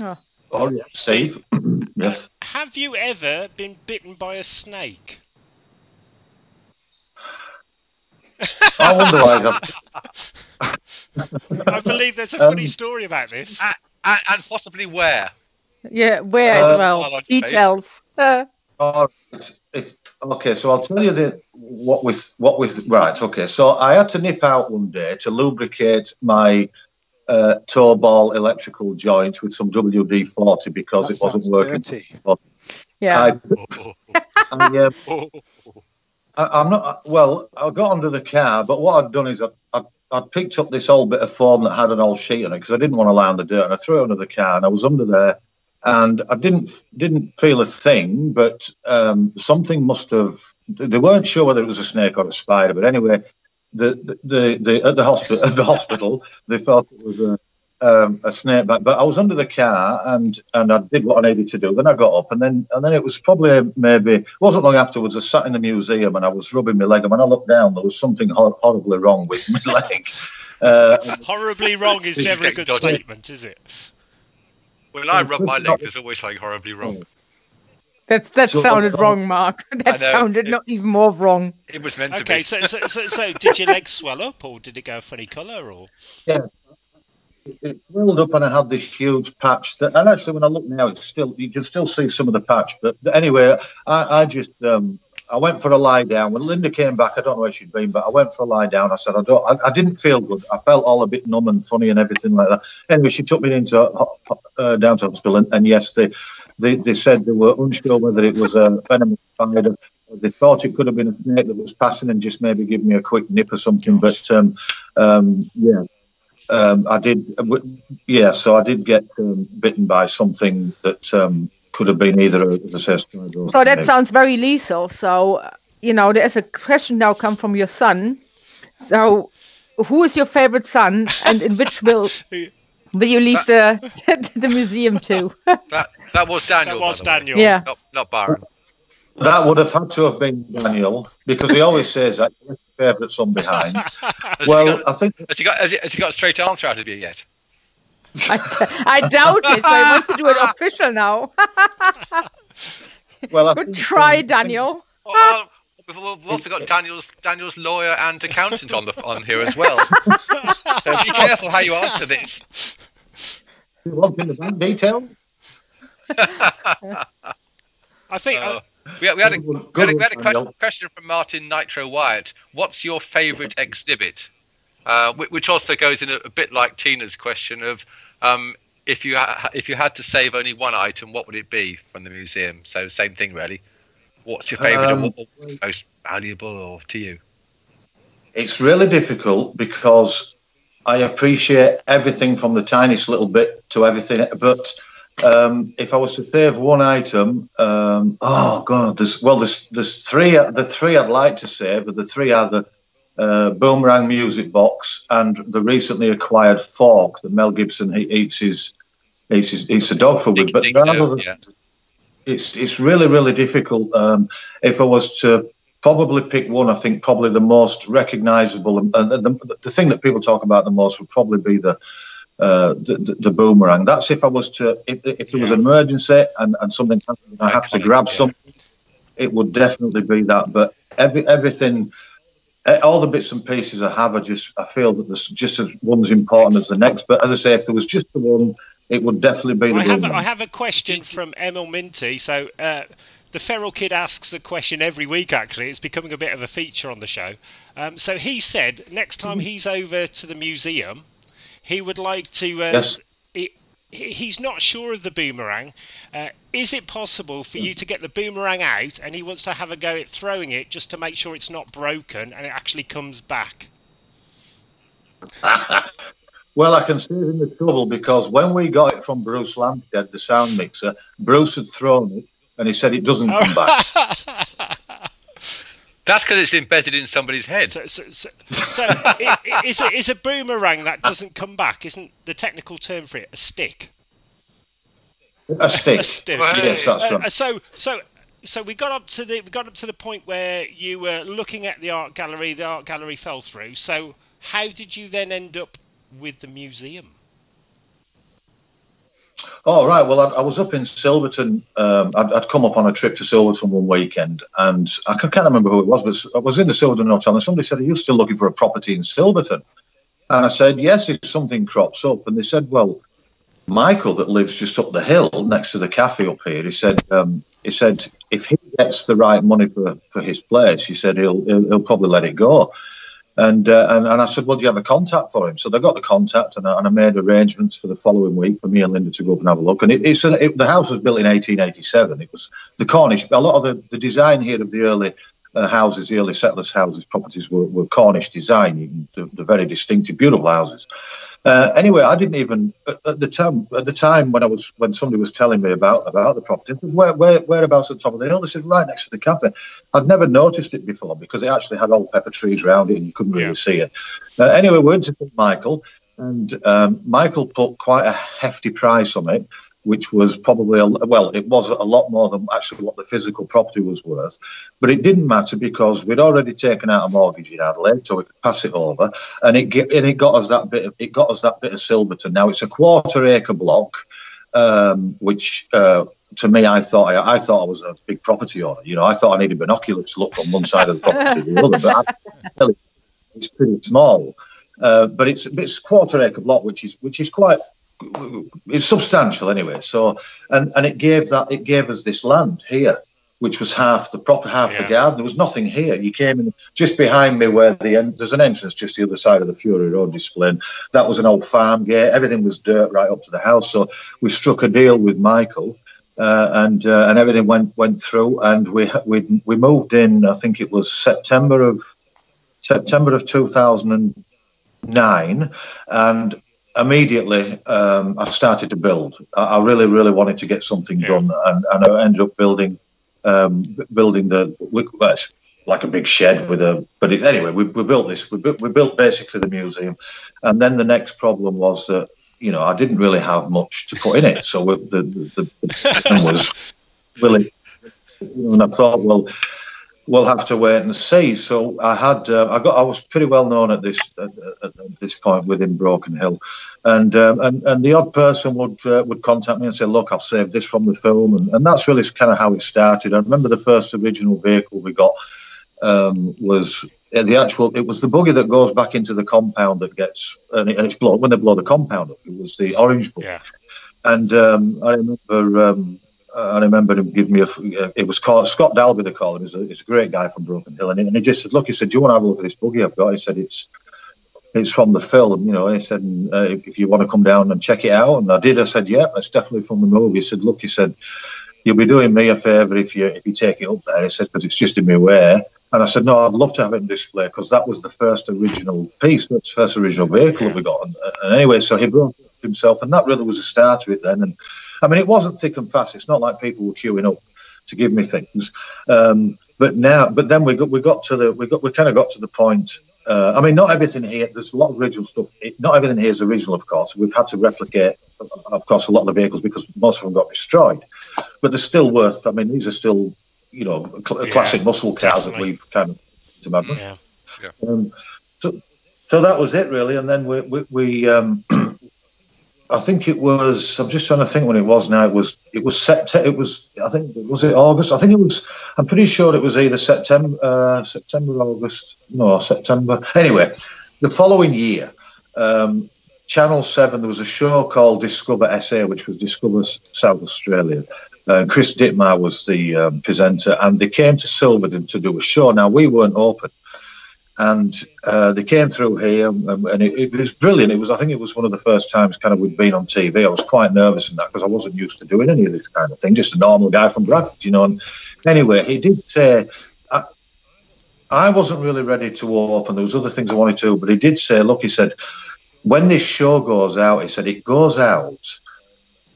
Oh. Oh, yeah. Steve. Yes. Have you ever been bitten by a snake? I wonder why. I've- I believe there's a funny Um, story about this. and, and, and possibly where? Yeah, where Uh, as well? Smile on your face. Details. Uh, Oh, it's, it's, okay, so I'll tell you the what with what with right. Okay, so I had to nip out one day to lubricate my uh, tow ball electrical joint with some WD forty because That it wasn't working. dirty. yeah. I, I, um, I, I'm not well. I got under the car, but what I'd done is I, I, I'd picked up this old bit of foam that had an old sheet on it because I didn't want to lie on the dirt, and I threw it under the car, and I was under there, and I didn't didn't feel a thing, but um, something must have. They weren't sure whether it was a snake or a spider, but anyway, the the the, the at the hospital at the hospital they thought it was a. Um, a snake bite, but I was under the car and and I did what I needed to do. Then I got up and then and then it was probably maybe it wasn't long afterwards. I sat in the museum and I was rubbing my leg, and when I looked down, there was something hor- horribly wrong with my leg. Uh, Horribly wrong is never a good dodgy. statement, is it? When I rub my leg, there's always something horribly wrong. That's that So- sounded wrong, Mark. That know. sounded not even more wrong. It was meant to Okay, be. so, so, so, so did your legs swell up or did it go a funny colour or? Yeah, it swelled up and I had this huge patch that, and actually when I look now, it's still you can still see some of the patch. But anyway, I, I just um, I went for a lie down. When Linda came back, I don't know where she'd been, but I went for a lie down. I said I don't. I, I didn't feel good. I felt all a bit numb and funny and everything like that. Anyway, she took me into ho- uh, down to hospital, and, and yes, they, they they said they were unsure whether it was a venomous spider. They thought it could have been a snake that was passing and just maybe give me a quick nip or something. But um, um, yeah, um, I did. Yeah, so I did get um, bitten by something that um, could have been either a, as I say, a spider So that snake. sounds very lethal. So, uh, you know, there's a question now come from your son. So, who is your favorite son, and in which will will you leave the the museum to? That that was Daniel. That was by way. Daniel. yeah. Not, not Byron. That would have had to have been Daniel because he always says that "Your favourite son behind. Well, got, I think has, he got, has, he, has he got a straight answer out of you yet? I, I doubt it. So I want to do it official now. well, I Good think, try, um, Daniel. Well, we've, we've also got Daniel's Daniel's lawyer and accountant on the on here as well. so be careful how you answer this. You want in the bank detail? I think Uh, we, had- we had a, we had a, we had a one, question from Martin Nitro Wyatt. What's your favourite exhibit? Uh, which also goes in a, a bit like Tina's question of um, if you ha- if you had to save only one item, what would it be from the museum? So same thing really. What's your favourite Um, or what's most valuable or to you? It's really difficult because I appreciate everything from the tiniest little bit to everything. But um, if I was to save one item, um, oh god, there's well, there's there's three. The three I'd like to save, but the three are the uh, boomerang music box and the recently acquired fork that Mel Gibson he eats his eats his eats a dog food with. But are yeah. it's it's really really difficult. Um, if I was to probably pick one, I think probably the most recognisable and the, the thing that people talk about the most would probably be the. Uh, the, the, the boomerang. That's if I was to, if, if there was an emergency and, and something happened, and I have to grab yeah. something, it would definitely be that. But every everything, eh, all the bits and pieces I have, I just I feel that there's just as one's important as the next. But as I say, if there was just the one, it would definitely be the I have boomerang. I have a question from Emil Minty. So uh, the feral kid asks a question every week. Actually, it's becoming a bit of a feature on the show. Um, so he said next time he's over to the museum, he would like to. Uh, Yes. he- he- He's not sure of the boomerang. Uh, is it possible for you to get the boomerang out and he wants to have a go at throwing it just to make sure it's not broken and it actually comes back? Well, I can save him the trouble because when we got it from Bruce Lampstead, the sound mixer, Bruce had thrown it and he said it doesn't come back. That's because it's embedded in somebody's head. So, so, so, so i- i- is, a, is a boomerang that doesn't come back? Isn't the technical term for it a stick? A stick. A stick. Well, Yes, that's Uh, right. so, so so we got up to the we got up to the point where you were looking at the art gallery. The art gallery fell through. So how did you then end up with the museum? Oh right, well I, I was up in Silverton. Um, I'd, I'd, come up on a trip to Silverton one weekend, and I can't remember who it was, but I was in the Silverton Hotel, and somebody said, "Are you still looking for a property in Silverton?" And I said, "Yes, if something crops up." And they said, "Well, Michael, that lives just up the hill next to the cafe up here, he said, um, he said if he gets the right money for, for his place, he said he'll, he'll, he'll probably let it go." And, uh, and and I said, well, do you have a contact for him? So they got the contact, and I, and I made arrangements for the following week for me and Linda to go up and have a look. And it, it's an, it, the house was built in 1887. It was the Cornish. A lot of the, the design here of the early uh, houses, the early settlers' houses, properties were, were Cornish design. They're, they're very distinctive, beautiful houses. Uh, anyway, I didn't even at, the time. At the time when I was when somebody was telling me about about the property, where, where whereabouts at the top of the hill? They said right next to the cafe. I'd never noticed it before because it actually had old pepper trees around it, and you couldn't really yeah. see it. Uh, anyway, we went to Michael, and um, Michael put quite a hefty price on it which was probably a, well, it was a lot more than actually what the physical property was worth. But it didn't matter because we'd already taken out a mortgage in Adelaide, so we could pass it over, and it get, and it got us that bit of it got us that bit of Silverton. Now it's a quarter acre block, um, which. Uh, to me, I thought I, I, thought I was a big property owner. You know, I thought I needed binoculars to look from one side of the property to the other. But I, it's pretty small. Uh, but it's it's quarter acre block, which is which is quite it's substantial anyway. So and and it gave that it gave us this land here, which was half the proper half yeah. the garden. There was nothing here. You came in just behind me where the end there's an entrance just the other side of the Fury Road display. And that was an old farm gate. Everything was dirt right up to the house. So we struck a deal with Michael. Uh, and uh, and everything went went through, and we we we moved in. I think it was September of September of two thousand and nine, and immediately um, I started to build. I, I, really, really wanted to get something yeah. done, and, and, I ended up building um, building the well, like a big shed with a. But it, anyway, we, we built this. We built, we built basically the museum, and then the next problem was that you know I didn't really have much to put in it, so we, the the, the was really. You know, and I thought, well, we'll have to wait and see. So I had, uh, I got, I was pretty well known at this at, at this point within Broken Hill, and um, and and the odd person would uh, would contact me and say, "Look, I've saved this from the film," and, and that's really kind of how it started. I remember the first original vehicle we got um, was uh, the actual. It was the buggy that goes back into the compound that gets and, it, and it's blown when they blow the compound up. It was the orange buggy. Yeah. And um, I remember um, I remember him giving me a. It was called Scott Dalby. They call him. He's a, he's a great guy from Broken Hill, and he, and he just said, "Look," he said, "Do you want to have a look at this buggy I've got?" He said, "It's it's from the film, you know." He said, uh, "If you want to come down and check it out," and I did. I said, "Yeah, it's definitely from the movie." He said, "Look," he said, "You'll be doing me a favour if you if you take it up there." He said, "Because it's just in my way." And I said, "No, I'd love to have it in display because that was the first original piece, that's the first original vehicle that we got." And, and anyway, so he brought himself, and that really was a start to it then, and. I mean, it wasn't thick and fast. It's not like people were queuing up to give me things. Um, but now, but then we got we got to the we got we kind of got to the point. Uh, I mean, not everything here. There's a lot of original stuff. It, not everything here is original, of course. We've had to replicate, of course, a lot of the vehicles because most of them got destroyed. But they're still worth. I mean, these are still, you know, cl- yeah, classic muscle cars definitely. that we've kind of remember. Yeah. yeah. Um, so, so that was it really, and then we we, we um, I think it was. I'm just trying to think when it was. Now it was. It was September. It was. I think was it August. I think it was. I'm pretty sure it was either September, uh, September, August. No, September. Anyway, the following year, um, Channel Seven. There was a show called Discover SA, which was Discover South Australia. Uh, Chris Dittmar was the um, presenter, and they came to Silverton to do a show. Now we weren't open, and uh, they came through here, and, and it, it, was brilliant. It was, I think, it was one of the first times kind of we'd been on TV. I was quite nervous in that because I wasn't used to doing any of this kind of thing. Just a normal guy from Bradford, you know. And anyway, he did say. I, I wasn't really ready to open. There was other things I wanted to, but he did say, "Look," he said, "when this show goes out, he said it goes out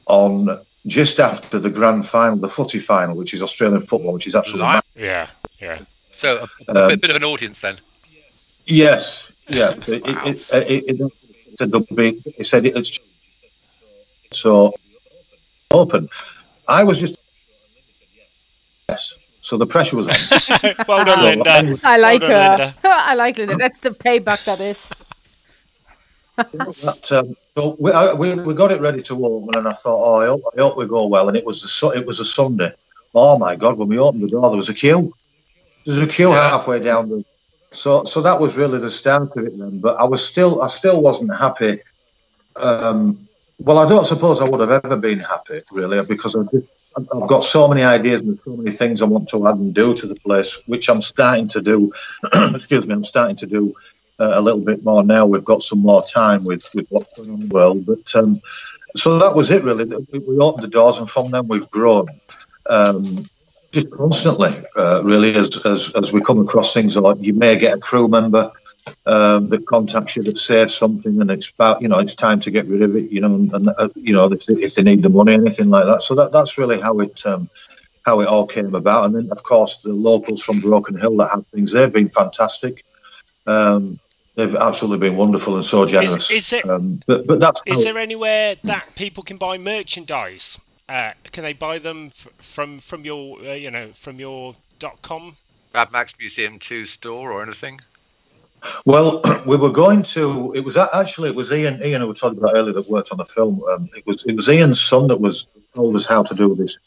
on just after the grand final, the footy final, which is Australian football, which is absolutely yeah, yeah. So a, a um, bit, bit of an audience then. Yes, yeah. It, wow. it, it, it, said there'll be. It said it's so open. I was just yes. So the pressure was on. well done, Linda. I like done, her. Linda. I like Linda. That's the payback that is. That, um, so we, I, we we got it ready to open, and I thought, oh, I hope, I hope we go well. And it was a it was a Sunday. Oh my God! When we opened the door, there was a queue. There was a queue Yeah. halfway down the. So so that was really the start of it then. But I was still I still wasn't happy. Um, well, I don't suppose I would have ever been happy really because I just, I've got so many ideas and so many things I want to add and do to the place, which I'm starting to do. excuse me, I'm starting to do uh, a little bit more now. We've got some more time with, with what's going on in the world. But um, so that was it really. We opened the doors, and from then we've grown um, just constantly. Uh, really, as, as as we come across things, like you may get a crew member. Um, that contacts you that says something and it's about you know it's time to get rid of it you know and, and uh, you know if they, if they need the money or anything like that so that that's really how it um, how it all came about and then of course the locals from Broken Hill that have things they've been fantastic um, they've absolutely been wonderful and so generous is it- um, but but that's Is there anywhere that people can buy merchandise? Uh, can they buy them f- from from your uh, you know from your dot com? Mad Max Museum 2 store or anything? Well, we were going to. It was actually it was Ian. Ian who we talked about earlier that worked on the film. Um, it was it was Ian's son that was told us how to do this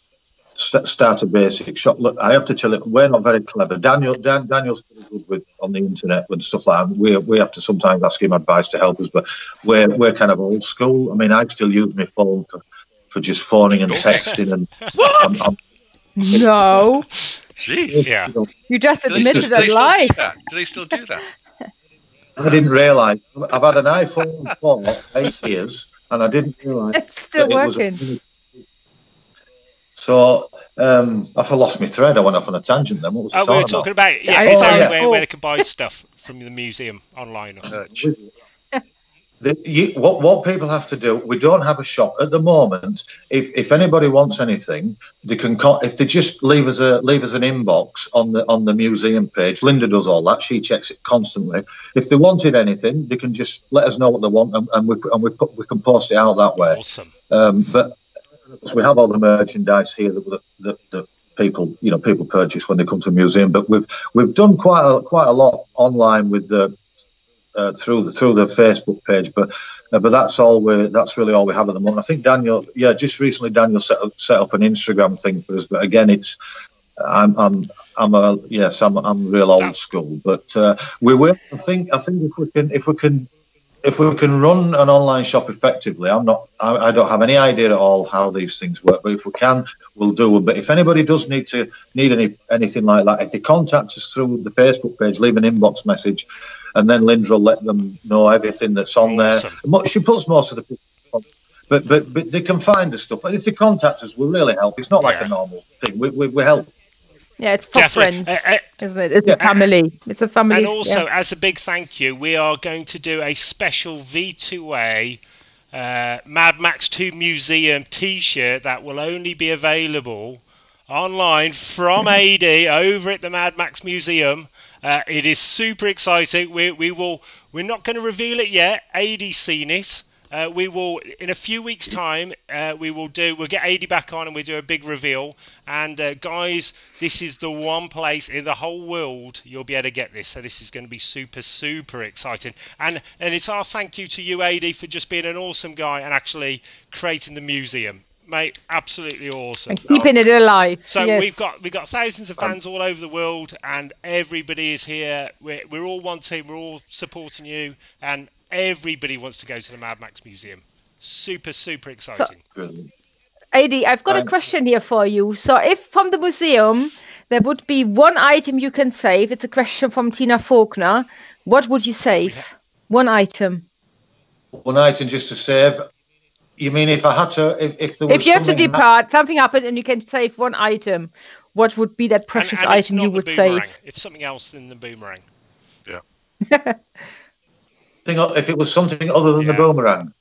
st- starter basic shop. Look, I have to tell you, we're not very clever. Daniel Dan, Daniel's pretty good with on the internet and stuff like that. We we have to sometimes ask him advice to help us, but we're we're kind of old school. I mean, I still use my phone for, for just phoning and texting and. I'm, I'm, No, Jeez. Yeah. you just admitted still- do they do Do they still do that? I didn't realise. I've had an iPhone for eight years, and I didn't realise. It's still that it was a- working. So um, I've lost my thread. I went off on a tangent. Then what was I Oh, we were talking talking about? about yeah, I- exactly Oh, yeah. where, where they can buy stuff from the museum online. Merch. The, you, what what people have to do? We don't have a shop at the moment. If if anybody wants anything, they can. Con- if they just leave us a leave us an inbox on the on the museum page. Linda does all that. She checks it constantly. If they wanted anything, they can just let us know what they want, and, and we and we put, we can post it out that way. Awesome. Um, but so we have all the merchandise here that, that, that, that people, you know, people purchase when they come to the museum. But we've we've done quite a, quite a lot online with the uh, through the through the Facebook page. But uh, but that's all we that's really all we have at the moment. I think Daniel, yeah, just recently Daniel set up, set up an Instagram thing for us. But again, it's I'm I'm I'm a yes I'm I'm real old school. But uh, we will. I think I think if we can if we can if we can run an online shop effectively, I'm not. I, I don't have any idea at all how these things work. But if we can, we'll do it. But if anybody does need to need any anything like that, if they contact us through the Facebook page, leave an inbox message, and then Linda will let them know everything that's on Awesome. there. She puts most of the. But, but but they can find the stuff. And if they contact us, we'll really help. It's not like Yeah. a normal thing. We, we, we help. Yeah, it's for Definitely. friends, Uh, uh, isn't it? It's Yeah. a family. It's a family. and also, yeah. as a big thank you, we are going to do a special V2A uh, Mad Max 2 Museum t shirt that will only be available online from AD over at the Mad Max Museum. Uh, it is super exciting. We, we will. We're not going to reveal it yet. AD seen it. Uh, we will in a few weeks' time. Uh, we will do. We'll get AD back on and we will do a big reveal. And uh, guys, this is the one place in the whole world you'll be able to get this. So this is going to be super, super exciting. And and it's our thank you to you, AD, for just being an awesome guy and actually creating the museum, mate. Absolutely awesome. and keeping it alive. So yes. we've got we've got thousands of fans all over the world, and everybody is here. We're, we're all one team. We're all supporting you, and everybody wants to go to the Mad Max Museum. Super, super exciting. Brilliant. AD, I've got a Um, question here for you. So, if from the museum there would be one item you can save, it's a question from Tina Faulkner. What would you save? One item. One item just to save. You mean if I had to? If, if there was If you have to something ha- depart, something happened, and you can save one item, what would be that precious and it's item you would boomerang. save? It's something else than the boomerang. thing, if it was something other than the boomerang.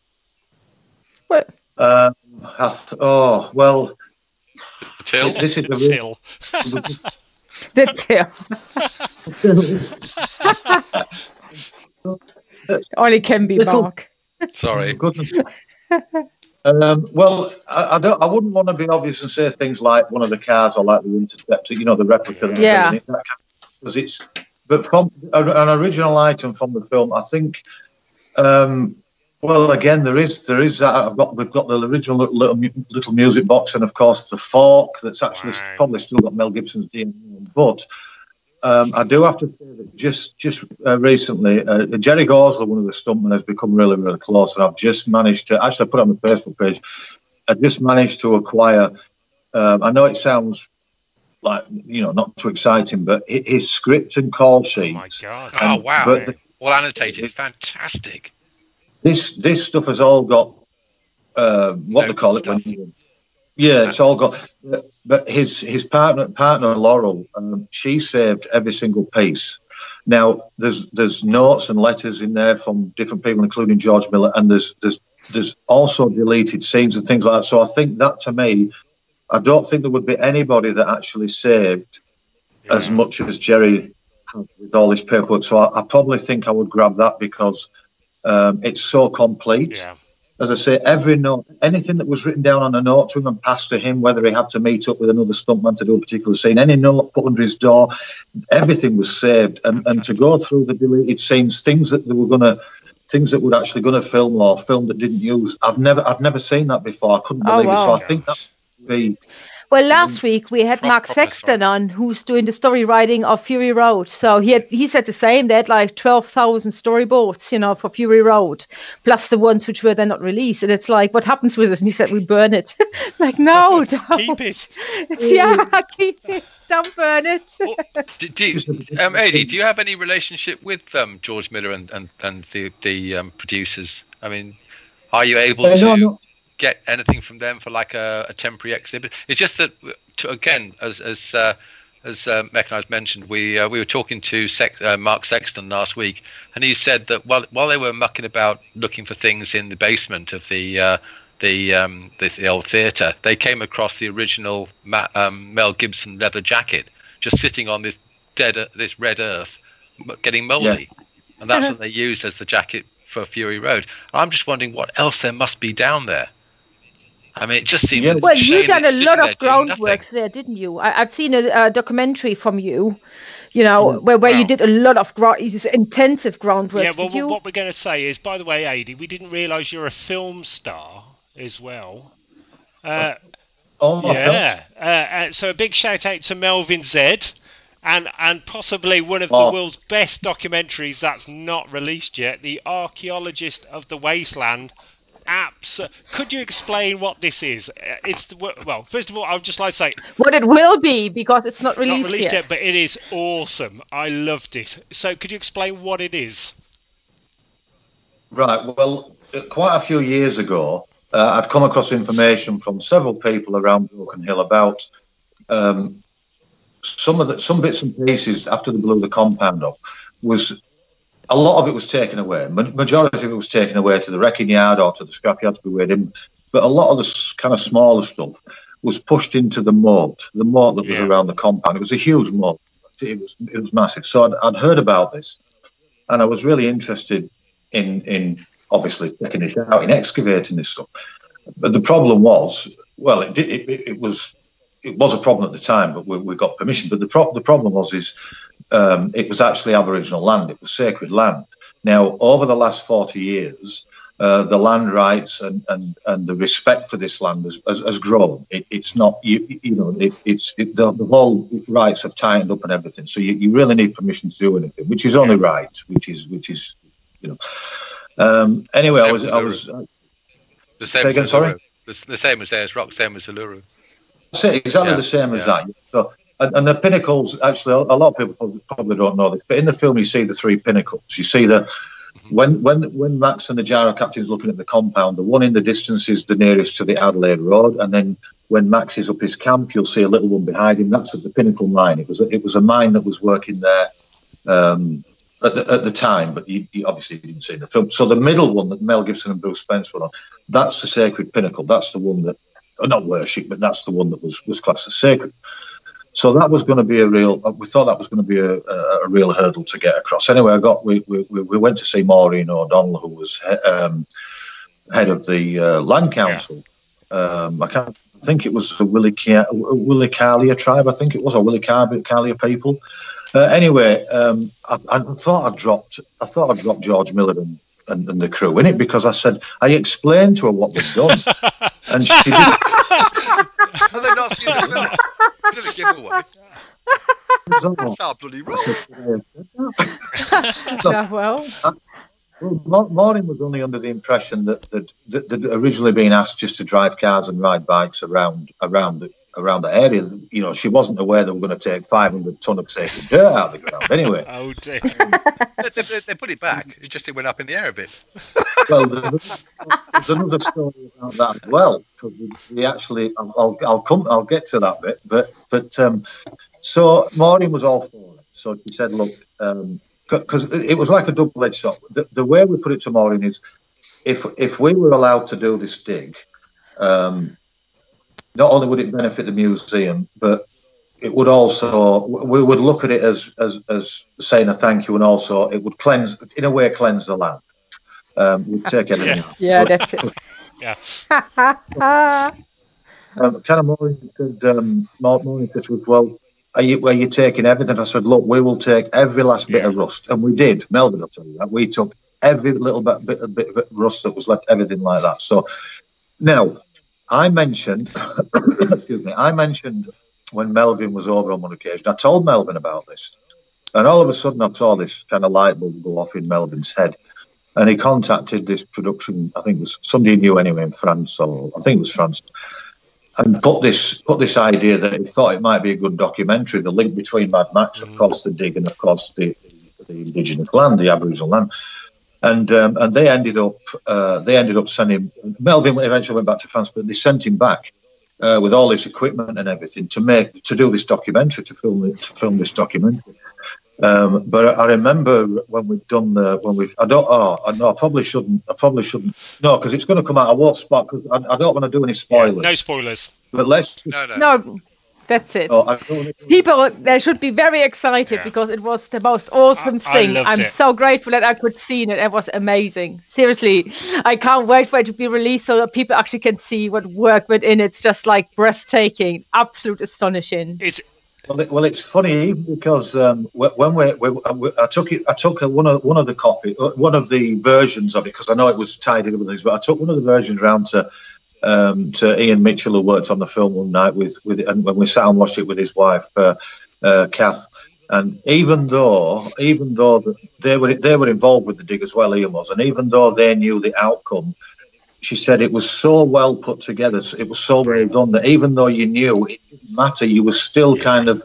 What? Um, I th- oh well, The till? this is the real- Till. the tail. Only can be Little- Mark. Sorry. goodness. Um, well, I, I, don't. I wouldn't want to be obvious and say things like one of the cars or like the Interceptor, you know, the replica. Yeah. Because it's, but from an original item from the film, I think. Um, well, again, there is there is. Uh, I've got we've got the original little little music box, and of course the fork that's actually right. probably still got Mel Gibson's DNA. But um, I do have to say that just just uh, recently, uh, Jerry Gorsler, one of the stuntmen, has become really really close, and I've just managed to actually I put it on the Facebook page. I just managed to acquire. Um, I know it sounds like you know not too exciting, but his script and call sheets. Oh my god! And, oh wow! The, well annotated. It's fantastic. This this stuff has all got uh, what no, they call it when you, yeah, it's all got. But his his partner partner Laurel, um, she saved every single piece. Now there's there's notes and letters in there from different people, including George Miller, and there's there's there's also deleted scenes and things like that. So I think that to me, I don't think there would be anybody that actually saved yeah. as much as Jerry with all this paperwork. So I, I, probably think I would grab that because um, it's so complete. Yeah as I say, every note, anything that was written down on a note to him and passed to him, whether he had to meet up with another stuntman to do a particular scene, any note put under his door, everything was saved. And and to go through the deleted scenes, things that they were gonna, things that were actually gonna film or film that didn't use, I've never I've never seen that before. I couldn't oh, believe oh, wow. it. So I think that would well, last week we had Mark Sexton on, who's doing the story writing of Fury Road. So he had, he said the same. They had like twelve thousand storyboards, you know, for Fury Road, plus the ones which were then not released. And it's like, what happens with it? And he said, we burn it. like, no, don't. keep it. yeah, keep it. Don't burn it. well, do, do you, um, Adi, do you have any relationship with um, George Miller and and, and the the um, producers? I mean, are you able uh, to? No, no get anything from them for like a, a temporary exhibit. It's just that, to, again, as as uh, as uh, Mechanized mentioned, we uh, we were talking to Sex, uh, Mark Sexton last week, and he said that while while they were mucking about looking for things in the basement of the uh, the, um, the, the old theatre, they came across the original Ma- um, Mel Gibson leather jacket just sitting on this dead this red earth, getting mouldy, yeah. and that's what they used as the jacket for Fury Road. I'm just wondering what else there must be down there. I mean, it just seems. Well, you done a lot of groundworks there, didn't you? I, have seen a, a, documentary from you, you know, where, where wow. you did a lot of gra- intensive groundwork. Yeah, well, well what we're going to say is, by the way, Adi, we didn't realise you're a film star as well. Uh, oh, yeah. Uh, uh, so a big shout out to Melvin Zed. And, and possibly one of oh. the world's best documentaries that's not released yet, The Archaeologist of the Wasteland, apps. Could you explain what this is? Uh, it's well, first of all, I would just like to say what it will be because it's not released, not released yet. yet. But it is awesome. I loved it. So, could you explain what it is? Right. Well, uh, quite a few years ago, uh, I'd come across information from several people around Broken Hill about um, some of the some bits and pieces after they blew the compound up was a lot of it was taken away. Majority of it was taken away to the wrecking yard or to the scrapyard to be weighed in. But a lot of the kind of smaller stuff was pushed into the moat, the moat that was yeah. around the compound. It was a huge moat. It was it was massive. So I'd, I'd heard about this, and I was really interested in in obviously checking this out, in excavating this stuff. But the problem was, well, it did, it, it was it was a problem at the time, but we, we got permission. But the pro- the problem was is um, it was actually Aboriginal land. It was sacred land. Now, over the last 40 years, uh, the land rights and, and, and the respect for this land has, has, has grown. It, it's not, you, you know, it, it's it, the, the whole rights have tightened up and everything. So you, you really need permission to do anything, which is only right, which is, which is, you know. Um, anyway, I was, I was. Uh, the same again, sorry? The, the, same as Ayers Rock, same as Uluru. Exactly yeah. the same as yeah. that. So and, and, the pinnacles, actually, a lot of people probably don't know this, but in the film you see the three pinnacles. You see the mm-hmm. when when when Max and the gyro captain's looking at the compound, the one in the distance is the nearest to the Adelaide Road, and then when Max is up his camp, you'll see a little one behind him. That's at the Pinnacle mine. It was a, it was a mine that was working there um, at, the, at the time, but you, you obviously didn't see the film. So the middle one that Mel Gibson and Bruce Spence were on, that's the sacred pinnacle. That's the one that not worship, but that's the one that was was classed as sacred. So that was going to be a real. We thought that was going to be a, a, a real hurdle to get across. Anyway, I got we, we, we went to see Maureen O'Donnell, who was um, head of the uh, land council. Um, I can't I think it was the Willie Wilyakali tribe. I think it was or Wilyakali people. Uh, anyway, um, I, I, thought I dropped. I thought I dropped George Miller and, and, and, the crew in it because I said I explained to her what we'd done, and she didn't. Have they not seen the film? Bit of a giveaway. That's our bloody wrong. yeah, well. Well, Maureen was only under the impression that that, that that originally been asked just to drive cars and ride bikes around around the around the area. You know, she wasn't aware they were going to take 500 ton of sacred dirt out of the ground. Anyway, oh dear, they, they, they, put it back. It just it went up in the air a bit. well, there's, there's another story about that as well because we, we, actually, I'll, I'll come, I'll get to that bit, but but um, so Maureen was all for it. So she said, look. Um, because it was like a double-edged sword. The, the, way we put it to Maureen is, if if we were allowed to do this dig, um, not only would it benefit the museum, but it would also we would look at it as as as saying a thank you, and also it would cleanse, in a way, cleanse the land. Um, we'd take anything. Yeah, yeah that's it. yeah. um, kind of Maureen said, um, Maureen said well, are you, are you taking everything? I said, look, we will take every last bit of rust. And we did. Melvin will tell you that. We took every little bit, bit, bit of rust that was left, everything like that. So now, I mentioned, excuse me, I mentioned when Melvin was over on one occasion, I told Melvin about this. And all of a sudden, I saw this kind of light bulb go off in Melvin's head. And he contacted this production, I think it was somebody he knew anyway in France, or I think it was France and put this put this idea that he thought it might be a good documentary, the link between Mad Max, of mm. course, the dig, and of course the, the indigenous land, the Aboriginal land. And um, and they ended up uh, they ended up sending Melvin eventually went back to France, but they sent him back uh, with all this equipment and everything to make to do this documentary to film it, to film this documentary. Um, but I remember when we've done the when we've I don't oh no I probably shouldn't I probably shouldn't no because it's going to come out I won't spot because I, I, don't want to do any spoilers. Yeah, no spoilers. But let's no no. no that's it. Oh, People they should be very excited yeah. because it was the most awesome I, thing. I am so grateful that I could see it. It was amazing. Seriously, I can't wait for it to be released so that people actually can see what work went in. It's just like breathtaking, absolute astonishing. It's well, it, well, it's funny because um, when we, we, I took it, I took one of one of the copy, uh, one of the versions of it because I know it was tied in with things, but I took one of the versions around to um, to Ian Mitchell who worked on the film one night with with and when we sat and watched it with his wife, uh, uh, Kath. And even though, even though they were they were involved with the dig as well, Ian was, and even though they knew the outcome, she said it was so well put together, it was so well done that even though you knew it didn't matter, you were still kind of,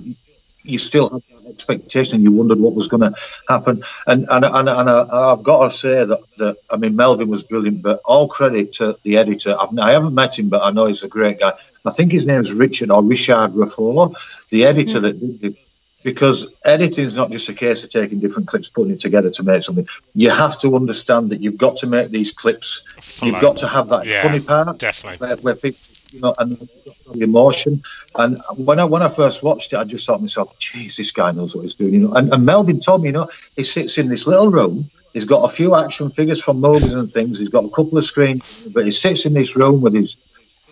you still had expectation. You wondered what was going to happen. And and and, and, I, have got to say that, that I mean Melvin was brilliant, but all credit to the editor. I've, I haven't met him, but I know he's a great guy. I think his name is Richard or Richard Raffour, the editor mm-hmm. that did the because editing is not just a case of taking different clips, putting it together to make something. You have to understand that you've got to make these clips. You've got to have that yeah, funny part, definitely, where, where, people, you know, and the emotion. And when I when I first watched it, I just thought to myself, "Jeez, this guy knows what he's doing." You know, and, and Melvin told me, you know, he sits in this little room. He's got a few action figures from movies and things. He's got a couple of screens, but he sits in this room with his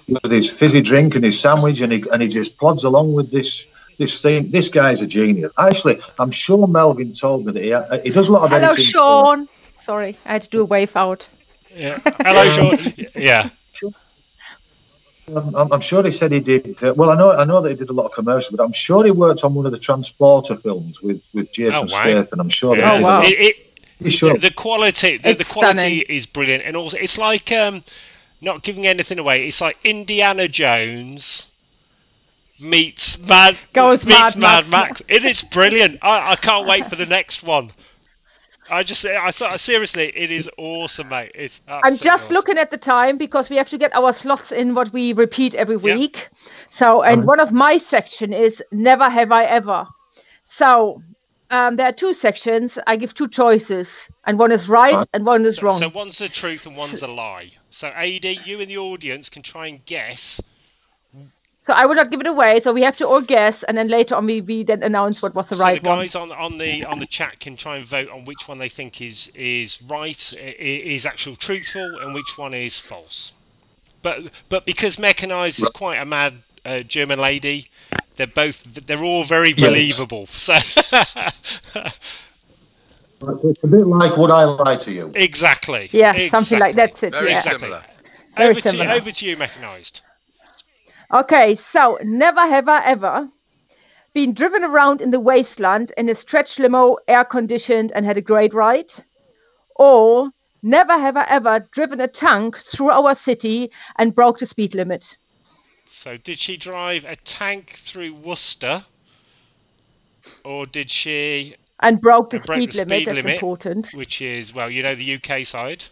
with his fizzy drink and his sandwich, and he and he just plods along with this this thing. This guy's a genius. Actually, I'm sure Melvin told me that he, uh, he does a lot of Hello, editing. Sean. Sorry, I had to do a wave out. Yeah. Hello, Sean. Yeah. Um, I'm, I'm, sure he said he did. Uh, well, I know I know that he did a lot of commercial, but I'm sure he worked on one of the Transporter films with with Jason oh, Statham. I'm sure. Yeah. Oh wow! It, it, sure. The quality, the, the quality stunning. is brilliant, and also it's like um, not giving anything away. It's like Indiana Jones meets Mad Goes meets Mad, Mad Max. Max. It is brilliant. I, I can't wait for the next one. I just, I thought, seriously, it is awesome, mate. It's. I'm just awesome. looking at the time because we have to get our slots in what we repeat every week. Yep. So, and one of my section is never have I ever. So, um, there are two sections. I give two choices, and one is right and one is wrong. So one's the truth and one's a lie. So, AD, you and the audience can try and guess So I will not give it away. So we have to all guess, and then later on we, we then announce what was the so right the one. guys on on the on the chat can try and vote on which one they think is is right, i- i- is actual truthful, and which one is false. But but because Mechanized is quite a mad uh, German lady, they're both they're all very Yes. believable. So It's a bit like would I lie to you? exactly. Yeah, something like exactly. that's it. Very yeah. Exactly. similar. Very over to similar. over to you, Mechanized. Okay, so never have I ever been driven around in the wasteland in a stretch limo, air conditioned, and had a great ride. Or never have I ever driven a tank through our city and broke the speed limit. So did she drive a tank through Worcester, or did she And broke the, And broke speed, the limit. speed That's important. which is well, you know, the UK side,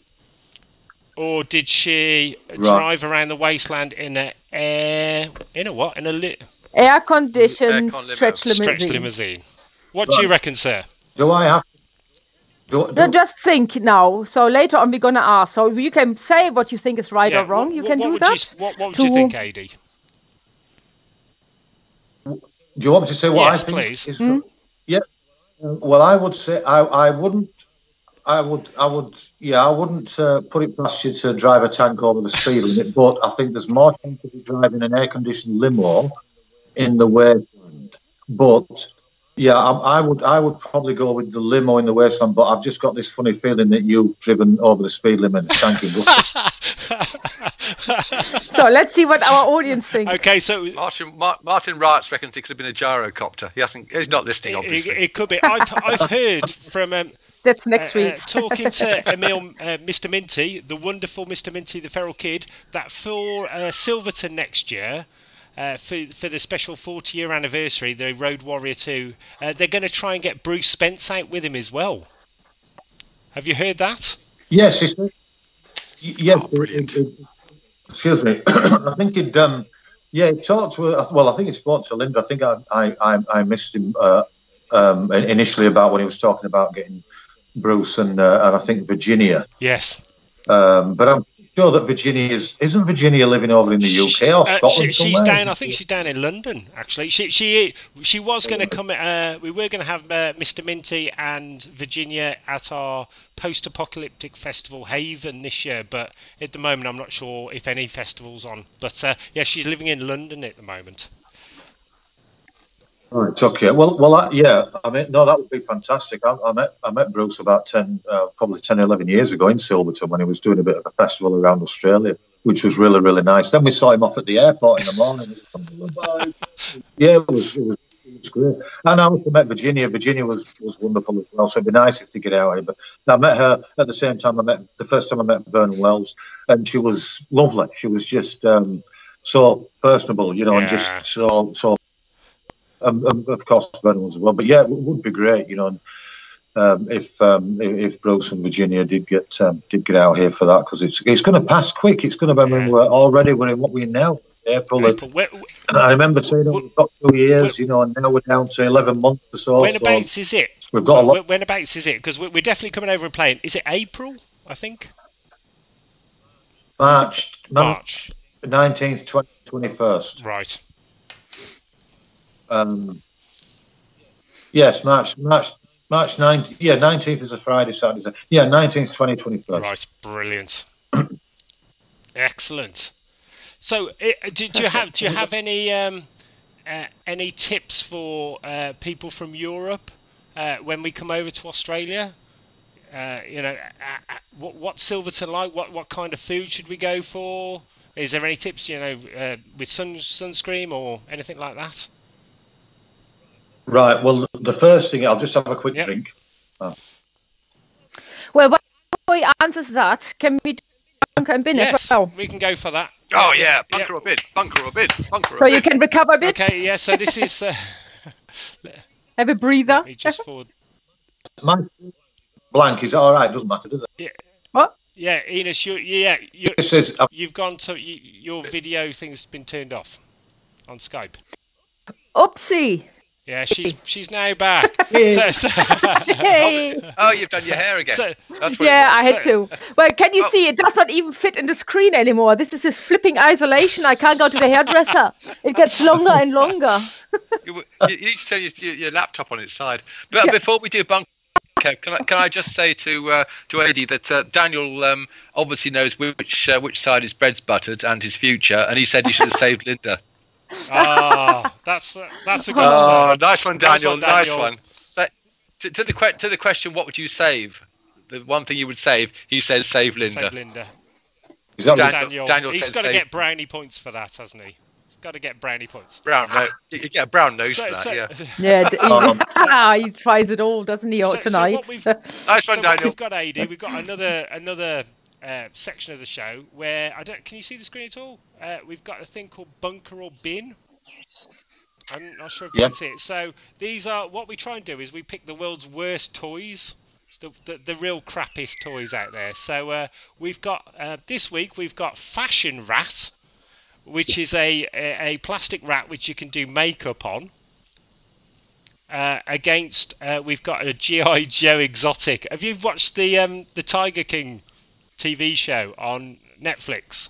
or did she Right. drive around the wasteland in a air in a what in a li- Air conditioned Aircon limo. stretch limousine. stretch limousine? What do you reckon, sir? Do I have? Do, No, just think now. So later on, we're gonna ask. So you can say what you think is right Yeah, or wrong. what- you what- can do would that. You, what, what would you think, AD? do you want me to say what Yes, I think? please. Is, Hmm? Yeah. Well, I would say I, I wouldn't. I would. I would. Yeah, I wouldn't uh, put it past you to drive a tank over the speed limit. But I think there's more chance of you driving an air-conditioned limo in the wasteland. But yeah, I, I would. I would probably go with the limo in the wasteland. But I've just got this funny feeling that you've driven over the speed limit in a tank in Worcester. So let's see what our audience thinks. Okay, so Martin Mar- Martin Wrights reckons it could have been a gyrocopter. He hasn't. He's not listening, it, obviously. it could be. I've, I've heard from um, That's next uh, uh, week. talking to Emil, uh, Mr. Minty, the wonderful Mr. Minty, the feral kid, that for uh, Silverton next year, uh, for, for the special 40 year anniversary, the Road Warrior 2, uh, they're going to try and get Bruce Spence out with him as well. Have you heard that? Yes, it's, yes. Oh, brilliant. it- it- excuse me. I think it. Um, yeah, he talked to. Well, I think he spoke to Linda. I think I I I, I missed him uh, um, initially about when he was talking about getting Bruce and uh, and I think Virginia. Yes. Um, but I'm sure that Virginia is isn't Virginia living over in the UK or Uh, Scotland she- she's somewhere? down. I think she's down in London. Actually, she she she was going to come. Uh, we were going to have uh, Mr. Minty and Virginia at our post-apocalyptic festival Haven this year, but at the moment I'm not sure if any festivals on. But uh, yeah, she's living in London at the moment. Right. Okay. Well, well, I, yeah. I mean, no, that would be fantastic. I, I met I met Bruce about ten, uh, probably 10, 11 years ago in Silverton when he was doing a bit of a festival around Australia, which was really, really nice. Then we saw him off at the airport in the morning. yeah, it was, it was it was great. And I also met Virginia. Virginia was was wonderful as well. So it'd be nice if to get out here. But I met her at the same time. I met the first time I met Vernon Wells, and she was lovely. She was just um, so personable, you know, and just so so um, of course was as well. But yeah, it would be great, you know, and, um, if, um, if Bruce and Virginia did get um, did get out here for that because it's it's going to pass quick. It's going to be. I mean, we're already we're in what we're now April. April. Where, I remember saying we've got two years, you know, and now we're down to eleven months or so. so whenabouts is it? we've got a lot. When- Whenabouts is it? Because we're we're definitely coming over and playing. Is it April? I think March March. nineteenth, twenty twenty first. Right. Um, yes, March March March 19th. Yeah, nineteenth is a Friday, Saturday. Yeah, nineteenth, twenty twenty first. Right, brilliant, excellent. So, do, do you have do you have any um, uh, any tips for uh, people from Europe uh, when we come over to Australia? Uh, you know, uh, uh, what what Silverton like? What what kind of food should we go for? Is there any tips? You know, uh, with sun sunscreen or anything like that? Right. Well, the first thing I'll just have a quick Yep. drink. Well, while he answers that, can we do bunker and bin yes, as well? we can go for that. Oh yeah, bunker or bid, bunker or bid, bunker or So you can recover a bit, Okay, yeah. So this is. Uh, have a breather. let me just forward. My blank is all right. Doesn't matter, does it? Yeah. What? Yeah, Enos, you yeah you It says uh, You've gone to y your video thing's been turned off on Skype. Oopsie. Yeah, she's she's now back. So, so, Oh, you've done your hair again. so- That's Yeah, I it was. had to. Well, can you Oh. see it does not even fit in the screen anymore? This is this flipping isolation. I can't go to the hairdresser. It gets longer and longer. You, you you need to turn your, your, your laptop on its side. But Yeah. before we do bunk, Kev, can I can I just say to uh, to Adi that uh, Daniel um, obviously knows which uh, which side his bread's buttered and his future, and he said he should have saved Linda. Ah, that's a, that's a good Oh, sign. nice one, Nice Daniel. Nice one. Sa- to, to the que- to the question, what would you save? The one thing you would save, he says, save Linda. Save Linda. Is that Dan- Daniel, Daniel he's said got to get brownie points for that, hasn't he? He's got to get brownie points. Brown, no, you you get a brown nose So, for that. so, yeah. Yeah, d- Um, he, he tries it all, doesn't he, so- so tonight? what we've, Nice so one, what Daniel. we've got, AD, we've got another another uh, section of the show where I don't. Can you see the screen at all? Uh, we've got a thing called bunker or bin. I'm not sure if you Yeah. can see it. So these are what we try and do is we pick the world's worst toys. The, the, the real crappiest toys out there. So uh, we've got uh, this week we've got Fashion Rat, which is a, a, a plastic rat which you can do makeup on. Uh, against uh, we've got a GI Joe exotic. Have you watched the um, the Tiger King TV show on Netflix?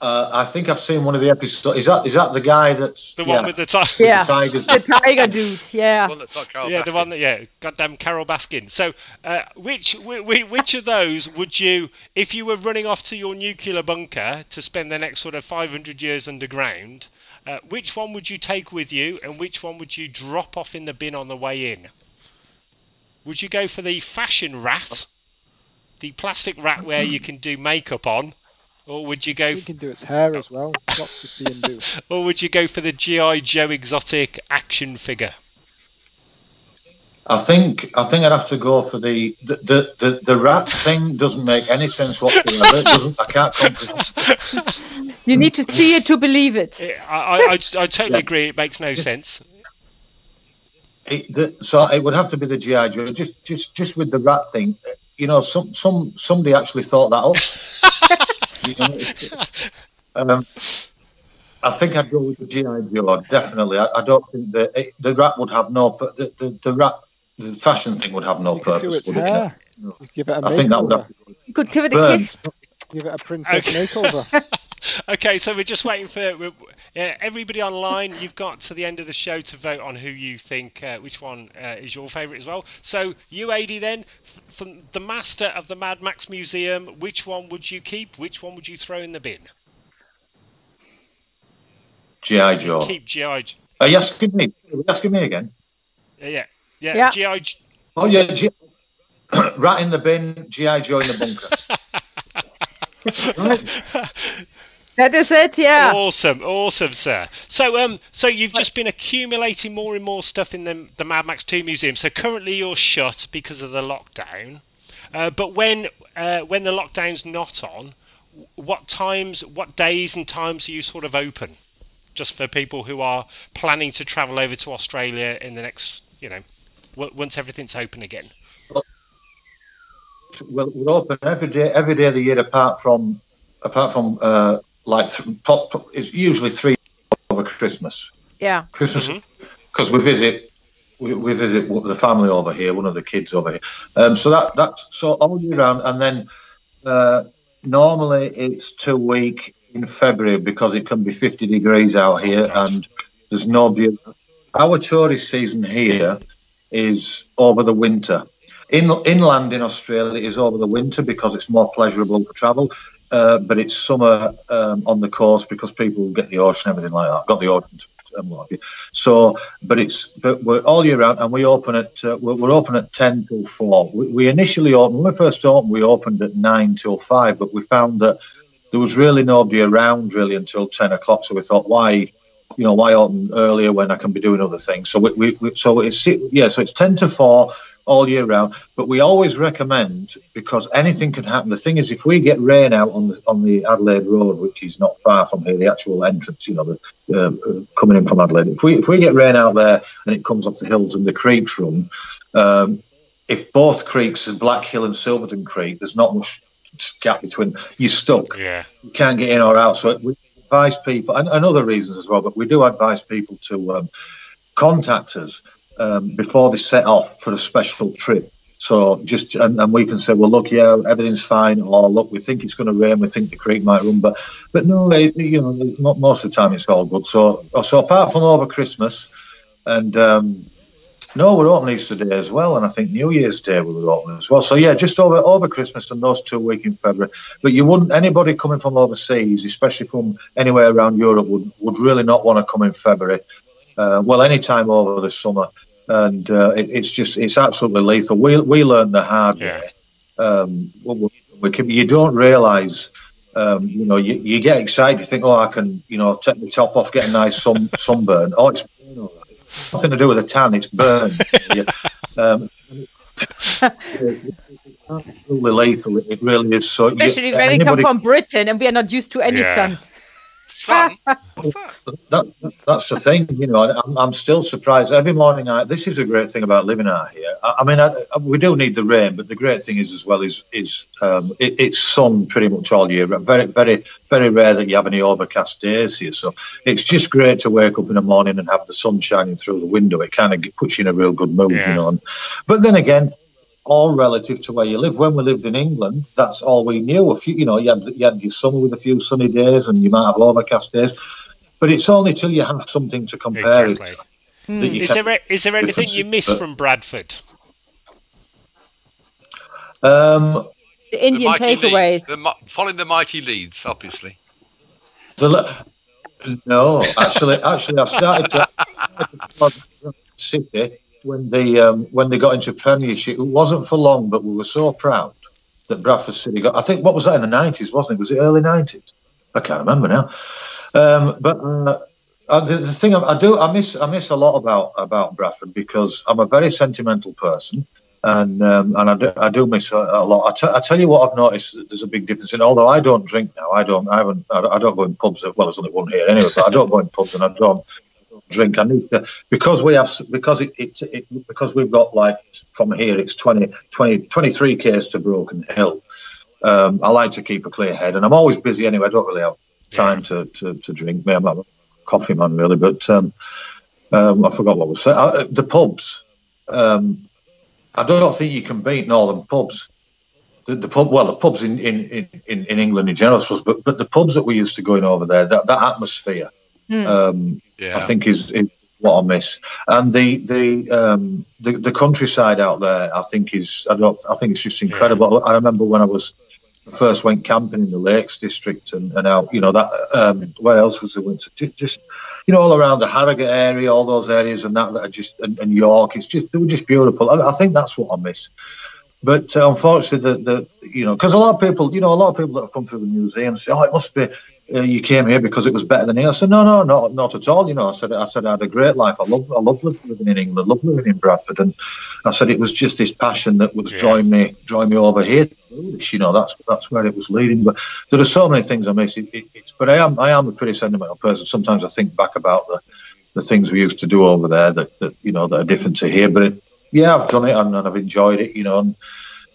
Uh, I think I've seen one of the episodes. Is that is that the guy that's The yeah, one with the tiger. Yeah. the tigers? the tiger dude, yeah. One that's not Carole Yeah, the Baskin. one that yeah, goddamn Carole Baskin. So, uh, which which, which of those would you, if you were running off to your nuclear bunker to spend the next sort of 500 years underground, uh, which one would you take with you, and which one would you drop off in the bin on the way in? Would you go for the fashion rat, the plastic rat where you can do makeup on, or would you go, You can do its hair as well. Lots to see and do. or would you go for the GI Joe exotic action figure? I think I think I'd have to go for the the, the, the, the rat thing. Doesn't make any sense whatsoever. It doesn't. I can't comprehend. You need to see it to believe it. I, I, I, I totally Yeah. agree. It makes no sense. It, the, so it would have to be the GI Joe. Just just just with the rat thing. You know, some some somebody actually thought that up. You know, um, I think I'd go with the GI Joe. Definitely. I, I don't think the it, the rat would have no. pu- The, the, the rat the fashion thing would have no You could do purpose. its Would it? hair. You could give it a I think that would makeover. have to go. You could give it a Burn. kiss. Give it a princess Okay. makeover. Okay, so we're just waiting for we're- yeah, everybody online. You've got to the end of the show to vote on who you think uh, which one uh, is your favourite as well. So you, AD, then from the master of the Mad Max Museum, which one would you keep? Which one would you throw in the bin? GI Joe. Keep GI. Joe. Are you asking me? Are you asking me again? uh, Yeah, yeah, Yeah. GI. J- Oh yeah, G- rat in the bin, GI Joe in the bunker. right. That is it, yeah. Awesome, awesome, sir. So, um, so you've just been accumulating more and more stuff in the the Mad Max Two museum. So currently you're shut because of the lockdown. Uh, but when uh, when the lockdown's not on, what times, what days and times are you sort of open? Just for people who are planning to travel over to Australia in the next, you know, w- once everything's open again. We're, we're open every day, every day of the year, apart from apart from uh, like th- pop, pop- it's usually three over Christmas. Yeah. Christmas because we visit we, we visit the family over here, one of the kids over here. Um, so that that's so all year round, and then uh, normally it's two week in February because it can be fifty degrees out here, and there's nobody. Our tourist season here is over the winter. In, inland in Australia is over the winter because it's more pleasurable to travel, uh, but it's summer um, on the coast because people get the ocean, and everything like that. Got the ocean. So, but it's but we're all year round, and we open at uh, we're, we're open at ten till four. We, we initially opened when we first opened, we opened at nine till five, but we found that there was really nobody around really until ten o'clock. So we thought, why, you know, why open earlier when I can be doing other things? So we, we, we so it's yeah, so it's ten to four all year round. But we always recommend because anything can happen. The thing is, if we get rain out on the on the Adelaide Road, which is not far from here, the actual entrance, you know, the uh, coming in from Adelaide. If we if we get rain out there and it comes off the hills and the creeks run, um, if both creeks, Black Hill and Silverton Creek, there's not much gap between. You're stuck Yeah. you can't get in or out. So we advise people, and, and other reasons as well, but we do advise people to um, contact us um, before they set off for a special trip. So just and, and, we can say, well, look, yeah, everything's fine, or look, we think it's going to rain, we think the creek might run, but but no, it, you know, most of the time it's all good. So so apart from over Christmas, and um, no, we're open Easter Day as well, and I think New Year's Day we were open as well. So yeah, just over over Christmas and those two weeks in February. But you wouldn't anybody coming from overseas, especially from anywhere around Europe, would would really not want to come in February. Uh, well, any time over the summer, and uh, it, it's just it's absolutely lethal. We we learned the hard yeah. way. Um, we can, you don't realise. Um, you know, you, you get excited. You think, "Oh, I can, you know, take the top off, get a nice sun, sunburn." Oh, it's nothing to do with the tan; it's burned. um, absolutely lethal. It really is. So, especially you, when anybody... come from Britain and we are not used to any yeah. sun. Sun? What's that? that? That's the thing, you know. I'm, I'm still surprised every morning. I, this is a great thing about living out here. I, I mean, I, we do need the rain, but the great thing is as well is is um, it, it's sun pretty much all year. Very, very, very rare that you have any overcast days here. So it's just great to wake up in the morning and have the sun shining through the window. It kind of puts you in a real good mood, yeah. you know. But then again, all relative to where you live. When we lived in England, that's all we knew. A few, you know, you had, you had your summer with a few sunny days, and you might have overcast days, but it's only till you have something to compare exactly. it to. Mm. Is there is there anything you miss from Bradford? Um, the Indian takeaway. The, following the mighty Leeds, obviously. The, no, actually, actually, I started to City when they um, when they got into Premiership. It wasn't for long, but we were so proud that Bradford City got. I think what was that in the nineties, wasn't it? Was it early nineties? I can't remember now. Um, but uh, the, the, thing I, I, do, I miss, I miss a lot about about Bradford because I'm a very sentimental person, and um, and I do, I do miss a, a lot. I, t- I tell you what, I've noticed there's a big difference. And although I don't drink now, I don't, I haven't, I don't go in pubs. Well, there's only one here anyway, but I don't go in pubs, and I don't drink. I need to because we have because it, it, it, because we've got like from here it's 20, 20 23 k's to Broken Hill. Um, I like to keep a clear head, and I'm always busy anyway. I don't really have time to, to, to drink. Me, I'm not a coffee man really, but um, um, I forgot what was said. Uh, the pubs. Um, I don't think you can beat northern pubs. The, the, pub, well, the pubs in, in, in, in England in general, but but the pubs that we used to go in over there, that, that atmosphere, Hmm. Um, yeah. I think is, is, what I miss. And the the, um, the the countryside out there, I think is I don't I think it's just incredible. Yeah. I remember when I was first went camping in the Lakes District and, and out, you know that um, where else was the winter? Just you know all around the Harrogate area, all those areas and that that are just and, and York. It's just they were just beautiful. I, I think that's what I miss. But uh, unfortunately, the, the you know because a lot of people, you know, a lot of people that have come through the museum say, "Oh, it must be uh, you came here because it was better than here." I said, "No, no, not not at all." You know, I said, "I said I had a great life. I love I love living in England, love living in Bradford." And I said it was just this passion that was yeah. drawing me drawing me over here. You know, that's that's where it was leading. But there are so many things I miss. It, it, it's but I am I am a pretty sentimental person. Sometimes I think back about the the things we used to do over there that, that you know that are different to here. But it, yeah, I've done it and, and I've enjoyed it, you know. And,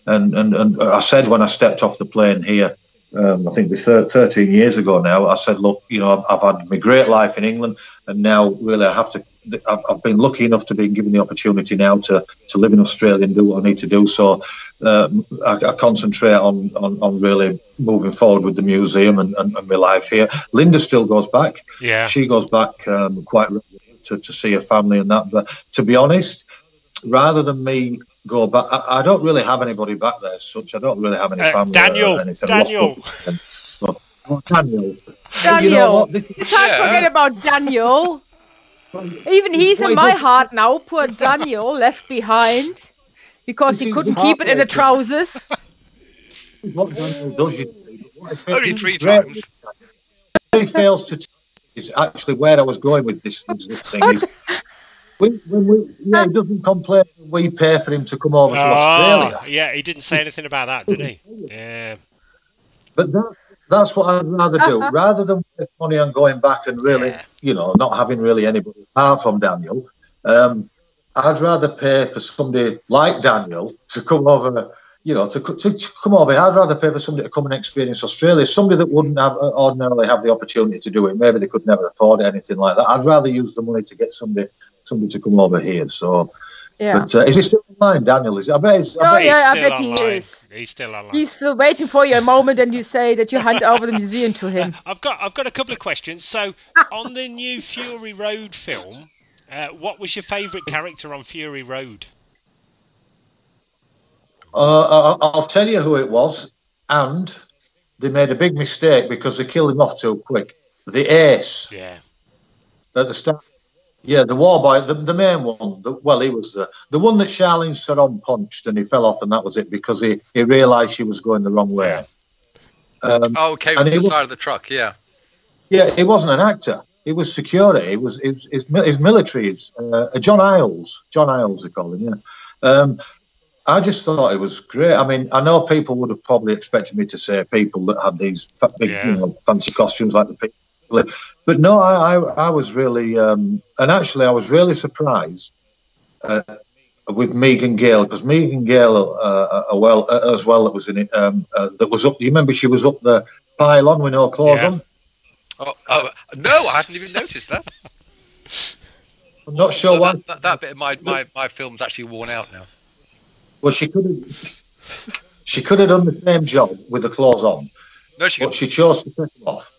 and, and, and I said when I stepped off the plane here, um, I think it was 13 years ago now, I said, look, you know, I've, I've, had my great life in England, and now really I have to. I've, I've, been lucky enough to be given the opportunity now to, to live in Australia and do what I need to do. So uh, I, I, concentrate on, on, on really moving forward with the museum and, and, and, my life here. Linda still goes back. Yeah, she goes back um, quite to, to see her family and that. But to be honest, rather than me go back, I, I don't really have anybody back there. Such I don't really have any uh, family. Daniel, Daniel. Oh, Daniel. Daniel. You, know you can't yeah. forget about Daniel. Even he's in my heart now. Poor Daniel, left behind because he couldn't keep it in the trousers. What Daniel does you only three times. He fails to is actually where I was going with this, this thing. Is we, we, yeah, he doesn't complain we pay for him to come over to oh, Australia. Yeah, he didn't say anything about that, did he? Yeah. But that, that's what I'd rather do. Rather than waste money on going back and really, yeah. you know, not having really anybody apart from Daniel, um, I'd rather pay for somebody like Daniel to come over you know, to, to, to come over I'd rather pay for somebody to come and experience Australia. Somebody that wouldn't have uh, ordinarily have the opportunity to do it. Maybe they could never afford anything like that. I'd rather use the money to get somebody somebody to come over here. So, Yeah. but uh, is he still online, Daniel? Is I bet. He's, I Oh, bet he's- yeah, I still bet he is. He's still online. He's still waiting for your moment, and you say that you hand over the museum to him. I've got I've got a couple of questions. So, on the new Fury Road film, uh, what was your favourite character on Fury Road? Uh, I- I'll tell you who it was, and they made a big mistake because they killed him off too quick. The ace Yeah. at the start. Yeah, the war boy, the, the main one. The, well, he was the the one that Charlize Theron punched, and he fell off, and that was it because he, he realised she was going the wrong way. Um, Oh, okay, And with he the was- side of the truck, yeah. yeah, he wasn't an actor. He was security. He was his his, his military. Is, uh, John Iles. John Iles, they call him. Yeah. Um, I just thought it was great. I mean, I know people would have probably expected me to say people that had these big, Yeah. you know, fancy costumes like the people, but no, I, I, I was really, um, and actually, I was really surprised uh, with Megan Gale because Megan Gale, uh, uh, well, uh, as well, that was in it. Um, uh, that was up. You remember she was up the pylon with no clothes Yeah. on. Oh, oh, no, I hadn't even noticed that. I'm not sure So why. that, that, that bit of my, my, my film's actually worn out now. Well, she could have. She could have done the same job with the clothes on, No, she but she chose to take them off.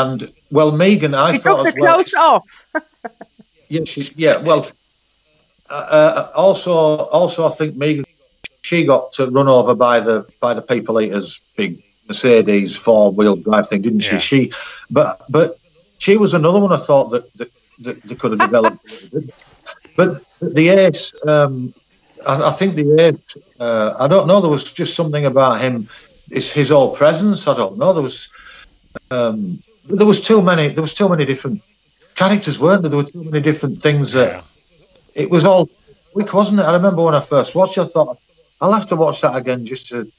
And well, Megan, I He thought took the as well. clothes off. Yeah, she, yeah. Well, uh, uh, also, also, I think Megan, she got to run over by the by the people eaters big Mercedes four wheel drive thing, didn't she? Yeah. She, but but she was another one I thought that that, that they could have developed. a little bit. But the ace, um, I, I think the ace. Uh, I don't know. There was just something about him. It's his whole presence. I don't know. There was. Um, there was too many. There was too many different characters, weren't there? There were too many different things that Yeah. it was all quick, wasn't it? I remember when I first watched it, I thought I'll have to watch that again just to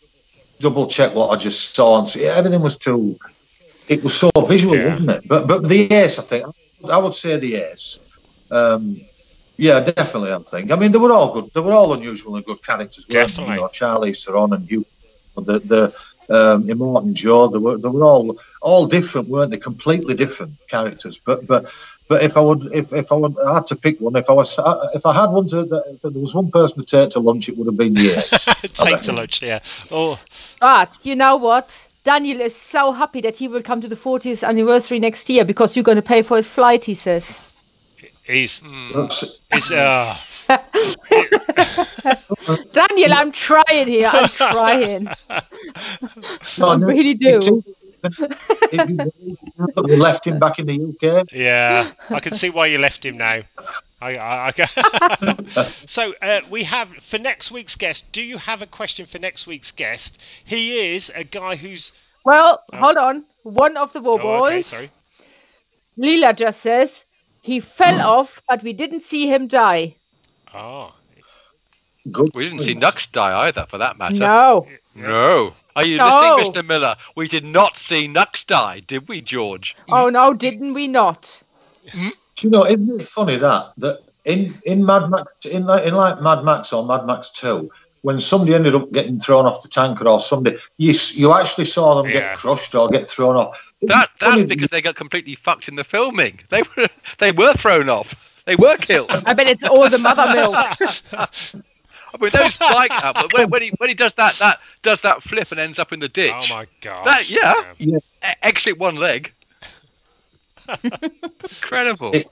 double check what I just saw. And see, everything was too. It was so visual, Yeah. wasn't it? But but the ace, I think, I would say the ace. Um, yeah, definitely. I think. I mean, they were all good. They were all unusual and good characters. Definitely. You know, Charlie Theron and Hugh, the the um, Immortan Joe. They were they were all all different, weren't they? Completely different characters. But but but if I would if, if I would I had to pick one, if I was if I had one to if there was one person to take to lunch, it would have been yes. Take to lunch, yeah. Oh, But you know what? Daniel is so happy that he will come to the 40th anniversary next year because you're going to pay for his flight, he says. he's That's- he's uh, Daniel, I'm trying here. I'm trying. No, I no, really do. we left him back in the UK. yeah. I can see why you left him now. I, I, I so uh, we have for next week's guest. Do you have a question for next week's guest? He is a guy who's Well, hold on. One of the War oh, okay, Boys, sorry. Lila just says, he fell off, but we didn't see him die. Oh, Good. We didn't see Nux die either, for that matter. No. No. Are you No. listening, Mr. Miller? We did not see Nux die, did we, George? Oh, no, didn't we not? Mm. Do you know? Isn't it funny that that in in Mad Max in like in like Mad Max or Mad Max Two, when somebody ended up getting thrown off the tanker or somebody, you you actually saw them Yeah. get crushed or get thrown off. Isn't That that's funny because they got completely fucked in the filming. They were they were thrown off. They were killed. I bet it's all the mother milk. I mean, those like that, but when, when he when he does that that does that flip and ends up in the ditch. oh my god. That- yeah. Yeah. e- exit one leg. Incredible. It-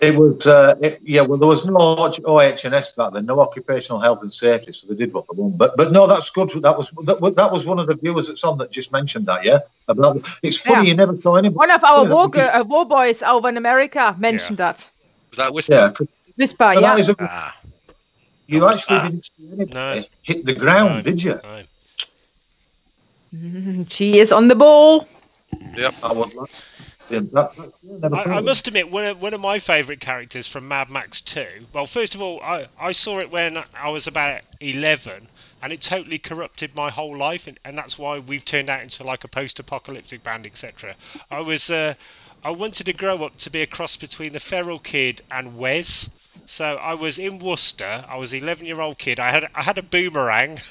It was, uh, it, yeah. Well, there was no OH&S back then, no occupational health and safety, so they did what they wanted. But, but no, that's good. That was that, was- that was one of the viewers that's on that just mentioned that. Yeah, about it's funny Yeah. you never saw anybody. One of our you war, because- uh, war boys over in America mentioned that. Was that whisper? Yeah, 'cause- Whisper, but yeah. that is a, Ah, you actually Ah. didn't see anybody No. hit the ground, No. did you? No. Mm, She is on the ball. I would like. Yeah, that, that, yeah, I, I must admit, one of, one of my favourite characters from Mad Max 2. Well, first of all, I, I saw it when I was about 11, and it totally corrupted my whole life, and, and that's why we've turned out into like a post-apocalyptic band, etc. I was, uh, I wanted to grow up to be a cross between the Feral Kid and Wez. So I was in Worcester. I was an 11-year-old kid. I had I had a boomerang.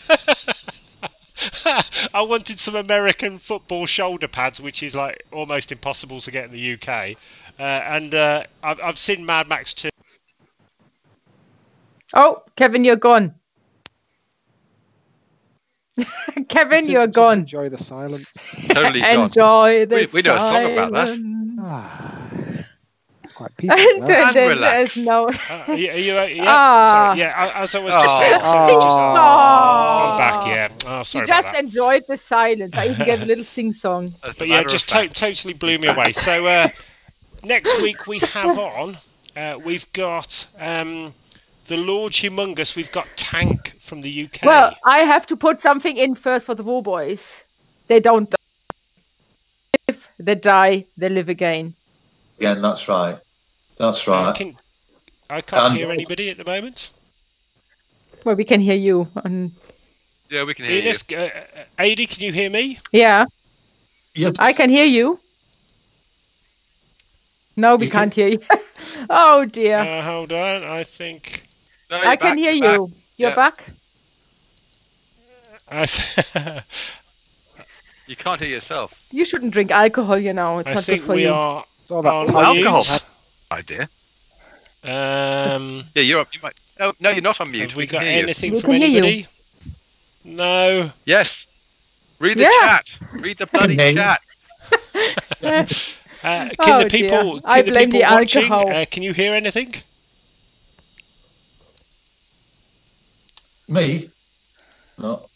I wanted some American football shoulder pads, which is like almost impossible to get in the UK. Uh, and uh, I've, I've seen Mad Max 2. Oh, Kevin, you're gone. Kevin, Just- you're just gone. Enjoy the silence. Totally gone. Enjoy the We- we know a song about that. Silence. Ah, it's. And. And relax. no. Uh, are you, are you, uh, yeah, Ah. sorry, yeah, as I was just Oh. saying. So we just, oh, Oh. I'm back, yeah. Oh, sorry you about just that. enjoyed the silence. I even gave a little sing song. But yeah, just to- totally blew me away. So uh, next week we have on, uh, we've got um, the Lord Humongous. We've got Tank from the UK. Well, I have to put something in first for the War Boys. They don't die. If they die, they live again. Yeah, that's right. That's I, right. can, I can't Um, hear anybody at the moment. Well, we can hear you. And Yeah, we can hear you. Ines, uh, uh, Adi, can you hear me? yeah, Yes. I can hear you. No, we You can- can't hear you. oh dear. Uh, hold on, I think. No, I you're can hear you're back. you. You're Yeah. back. I, th- You can't hear yourself. You shouldn't drink alcohol, you know. It's I not good think for we you. are It's all that on alcohol. Idea. Um, Yeah, you're. You might. No, no, you're not on mute. have we can got hear you. anything We from can hear you. anybody? No. Yes. Read the Yeah. chat. Read the bloody chat. Uh, can Oh, the people, dear. I can the blame people the watching, uh, can you hear anything? Me? No.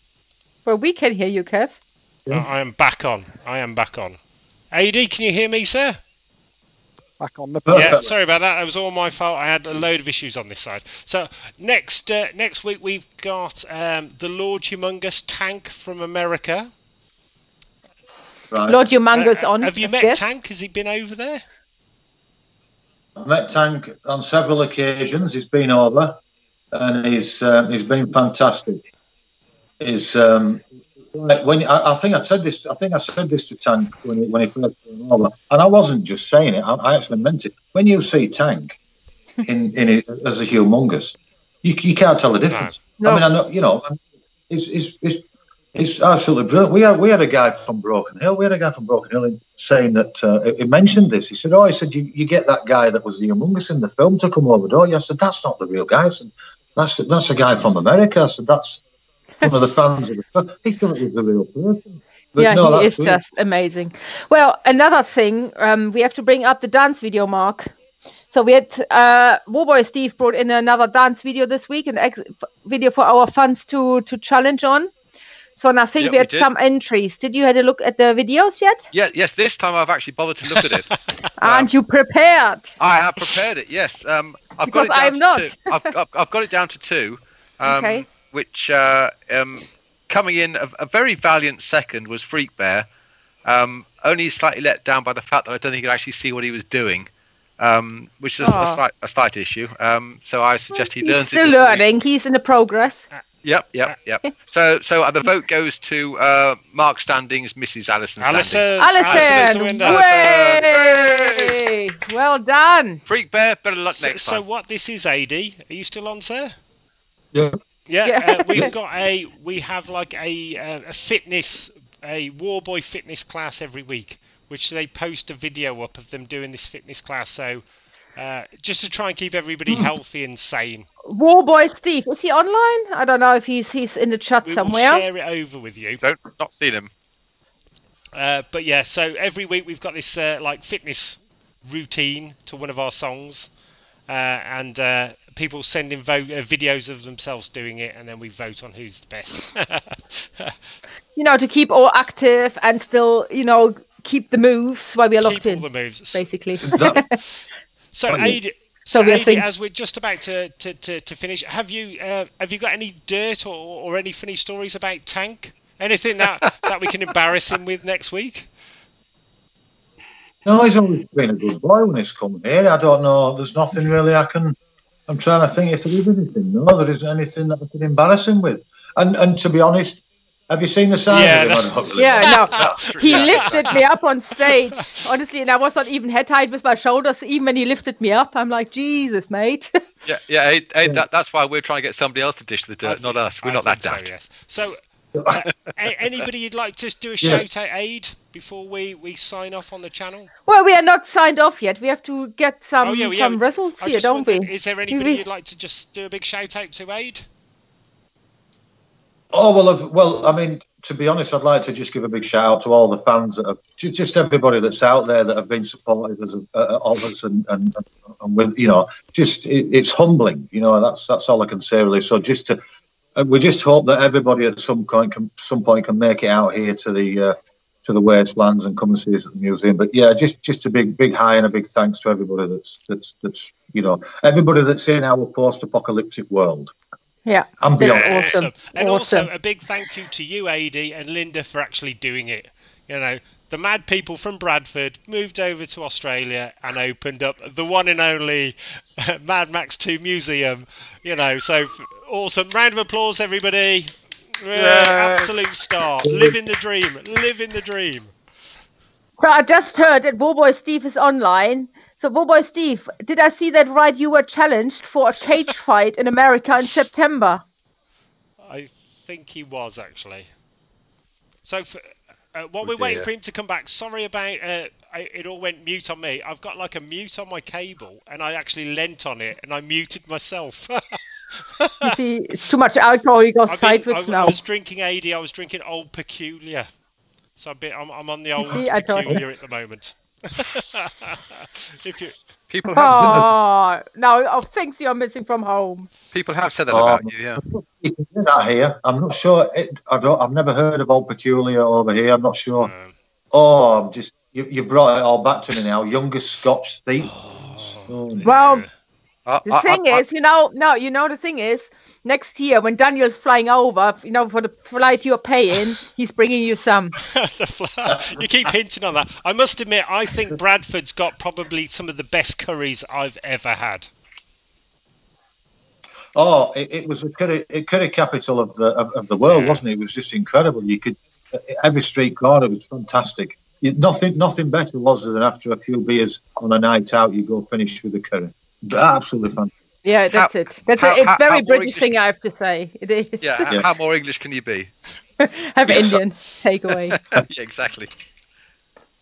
Well, we can hear you, Kev. Uh, I am back on. I am back on. AD, can you hear me, sir? Back on the Perfect. Yeah, sorry about that. It was all my fault. I had a load of issues on this side. So next uh, next week we've got um, the Lord Humongous Tank from America. Right. Lord Humongous Uh, on. Have you met guest. Tank? Has he been over there? I met Tank on several occasions. He's been over, and he's um, he's been fantastic. He's um, like when I, I think I said this. I think I said this to Tank when he, when he first came over, and I wasn't just saying it. I, I actually meant it. When you see Tank in in it, as a humongous, you, you can't tell the difference. No. I mean, I know you know. It's it's it's. It's absolutely brilliant. We had we had a guy from Broken Hill. We had a guy from Broken Hill saying that uh, he mentioned this. He said, "Oh, he said you, you get that guy that was the humongous in the film to come over, don't you?" I said, "That's not the real guy." I said, "That's that's a guy from America." I said, "That's one of the fans of the film." He thought it was the real person. But yeah, no, he is brilliant. just amazing. Well, another thing, um, we have to bring up the dance video, Mark. So we had uh, Warboy Steve brought in another dance video this week, an ex- video for our fans to to challenge on. So and I think Yep, we we had did. some entries. Did you had a look at the videos yet? Yeah, yes. This time I've actually bothered to look at it. Aren't you prepared? I have prepared it. Yes. Um, I've got it down I'm to not. Two. I've, I've, I've got it down to two. Um, Okay. Which uh, um, coming in a, a very valiant second was Freak Bear. Um, only slightly let down by the fact that I don't think he could actually see what he was doing, um, which is a Aw. slight, a slight issue. Um, so I suggest he He's learns. it still before learning. He's in the progress. Yep, yep, yep. so, so uh, the vote goes to uh, Mark Standings, Mrs. Allison. Standing. Alison. Alison, is the winner. way! Well done. Freak Bear, better luck So, next so what? This is AD. Are you still on, sir? Yeah. Yeah, Yeah. Uh, we've got a we have like a uh, a fitness a Warboy fitness class every week, which they post a video up of them doing this fitness class. So uh, just to try and keep everybody Hmm. healthy and sane, Warboy Steve, is he online? I don't know if he's he's in the chat we somewhere. will share it over with you. Don't not seen him. Uh, but yeah, so every week we've got this uh, like fitness routine to one of our songs, uh, and uh, people send in vo- uh, videos of themselves doing it, and then we vote on who's the best. you know, to keep all active and still, you know, keep the moves while we are locked Keep in, all the moves. basically. That- So, yeah. Adi, So so we think- as we're just about to, to, to, to finish, have you uh, have you got any dirt or, or any funny stories about Tank? Anything that, that we can embarrass him with next week? No, he's always been a good boy when he's come here. I don't know. There's nothing really I can. I'm trying to think if there is anything. No, there isn't anything that I can embarrass him with. And and to be honest, have you seen the size Yeah, of him? that- I don't yeah, no. He lifted me up on stage, honestly, and I was not even head height with my shoulders. Even when he lifted me up, I'm like, Jesus, mate. Yeah, yeah. Hey, hey, that, that's why we're trying to get somebody else to dish the dirt, think- not us. We're I not that think so, daft. yes. So, Uh, anybody you'd like to do a Yes. shout out aid before we, we sign off on the channel? Well, we are not signed off yet. We have to get some oh yeah, yeah. some results I here, don't wondered, we? Is there anybody we- you'd like to just do a big shout out to aid? Oh well, I've- well, I mean, to be honest, I'd like to just give a big shout out to all the fans that have just everybody that's out there that have been supportive us, uh, of us, and, and and with you know, just it, it's humbling. You know, that's that's all I can say really. So just to, uh, we just hope that everybody at some point can some point can make it out here to the. Uh, to the wastelands and come and see us at the museum. But yeah, just just a big big hi and a big thanks to everybody that's that's that's you know everybody that's in our post-apocalyptic world Yeah. and That's beyond. awesome. And awesome. also a big thank you to you, AD, and Linda for actually doing it. You know, the mad people from Bradford moved over to Australia and opened up the one and only Mad Max 2 Museum. You know, so f- awesome. Round of applause, everybody. Yeah, absolute star. Living the dream. Living the dream. So I just heard that Warboy Steve is online. So Warboy Steve, did I see that right? You were challenged for a cage fight in America in September. I think he was actually. So, f uh, while Oh we're waiting for him to come back, sorry about uh, I, it all went mute on me. I've got like a mute on my cable, and I actually leant on it and I muted myself. You see, it's too much alcohol. You go I've been- sideways I, I now. was drinking AD. I was drinking Old Peculier. So I've been, I'm, I'm on the Old see, I told you. Peculiar at the moment. if you, People have said that, Oh, now of things you're missing from home. people have said that Oh. about you. Yeah. You that here. I'm not sure. It, I don't. I've never heard of Old Peculier over here. I'm not sure. um, Oh, I'm just. You, you brought it all back to me now. Younger Scotch thief. Oh, Well, I- The I- thing I- is, you know, no, you know, the thing is, next year when Daniel's flying over, you know, for the flight you're paying, he's bringing you some. You keep hinting on that. I must admit, I think Bradford's got probably some of the best curries I've ever had. Oh, it, it was a curry, a curry capital of the of, of the world, Yeah. wasn't it? It was just incredible. You could every street corner was fantastic. You, nothing nothing better was there than after a few beers on a night out, you go finish with a curry. Absolutely fantastic. Yeah, that's it. That's how- it. It's how- very how British English- thing, I have to say. It is. Yeah, Yeah. How more English can you be? have Yes. Indian takeaway. yeah, exactly.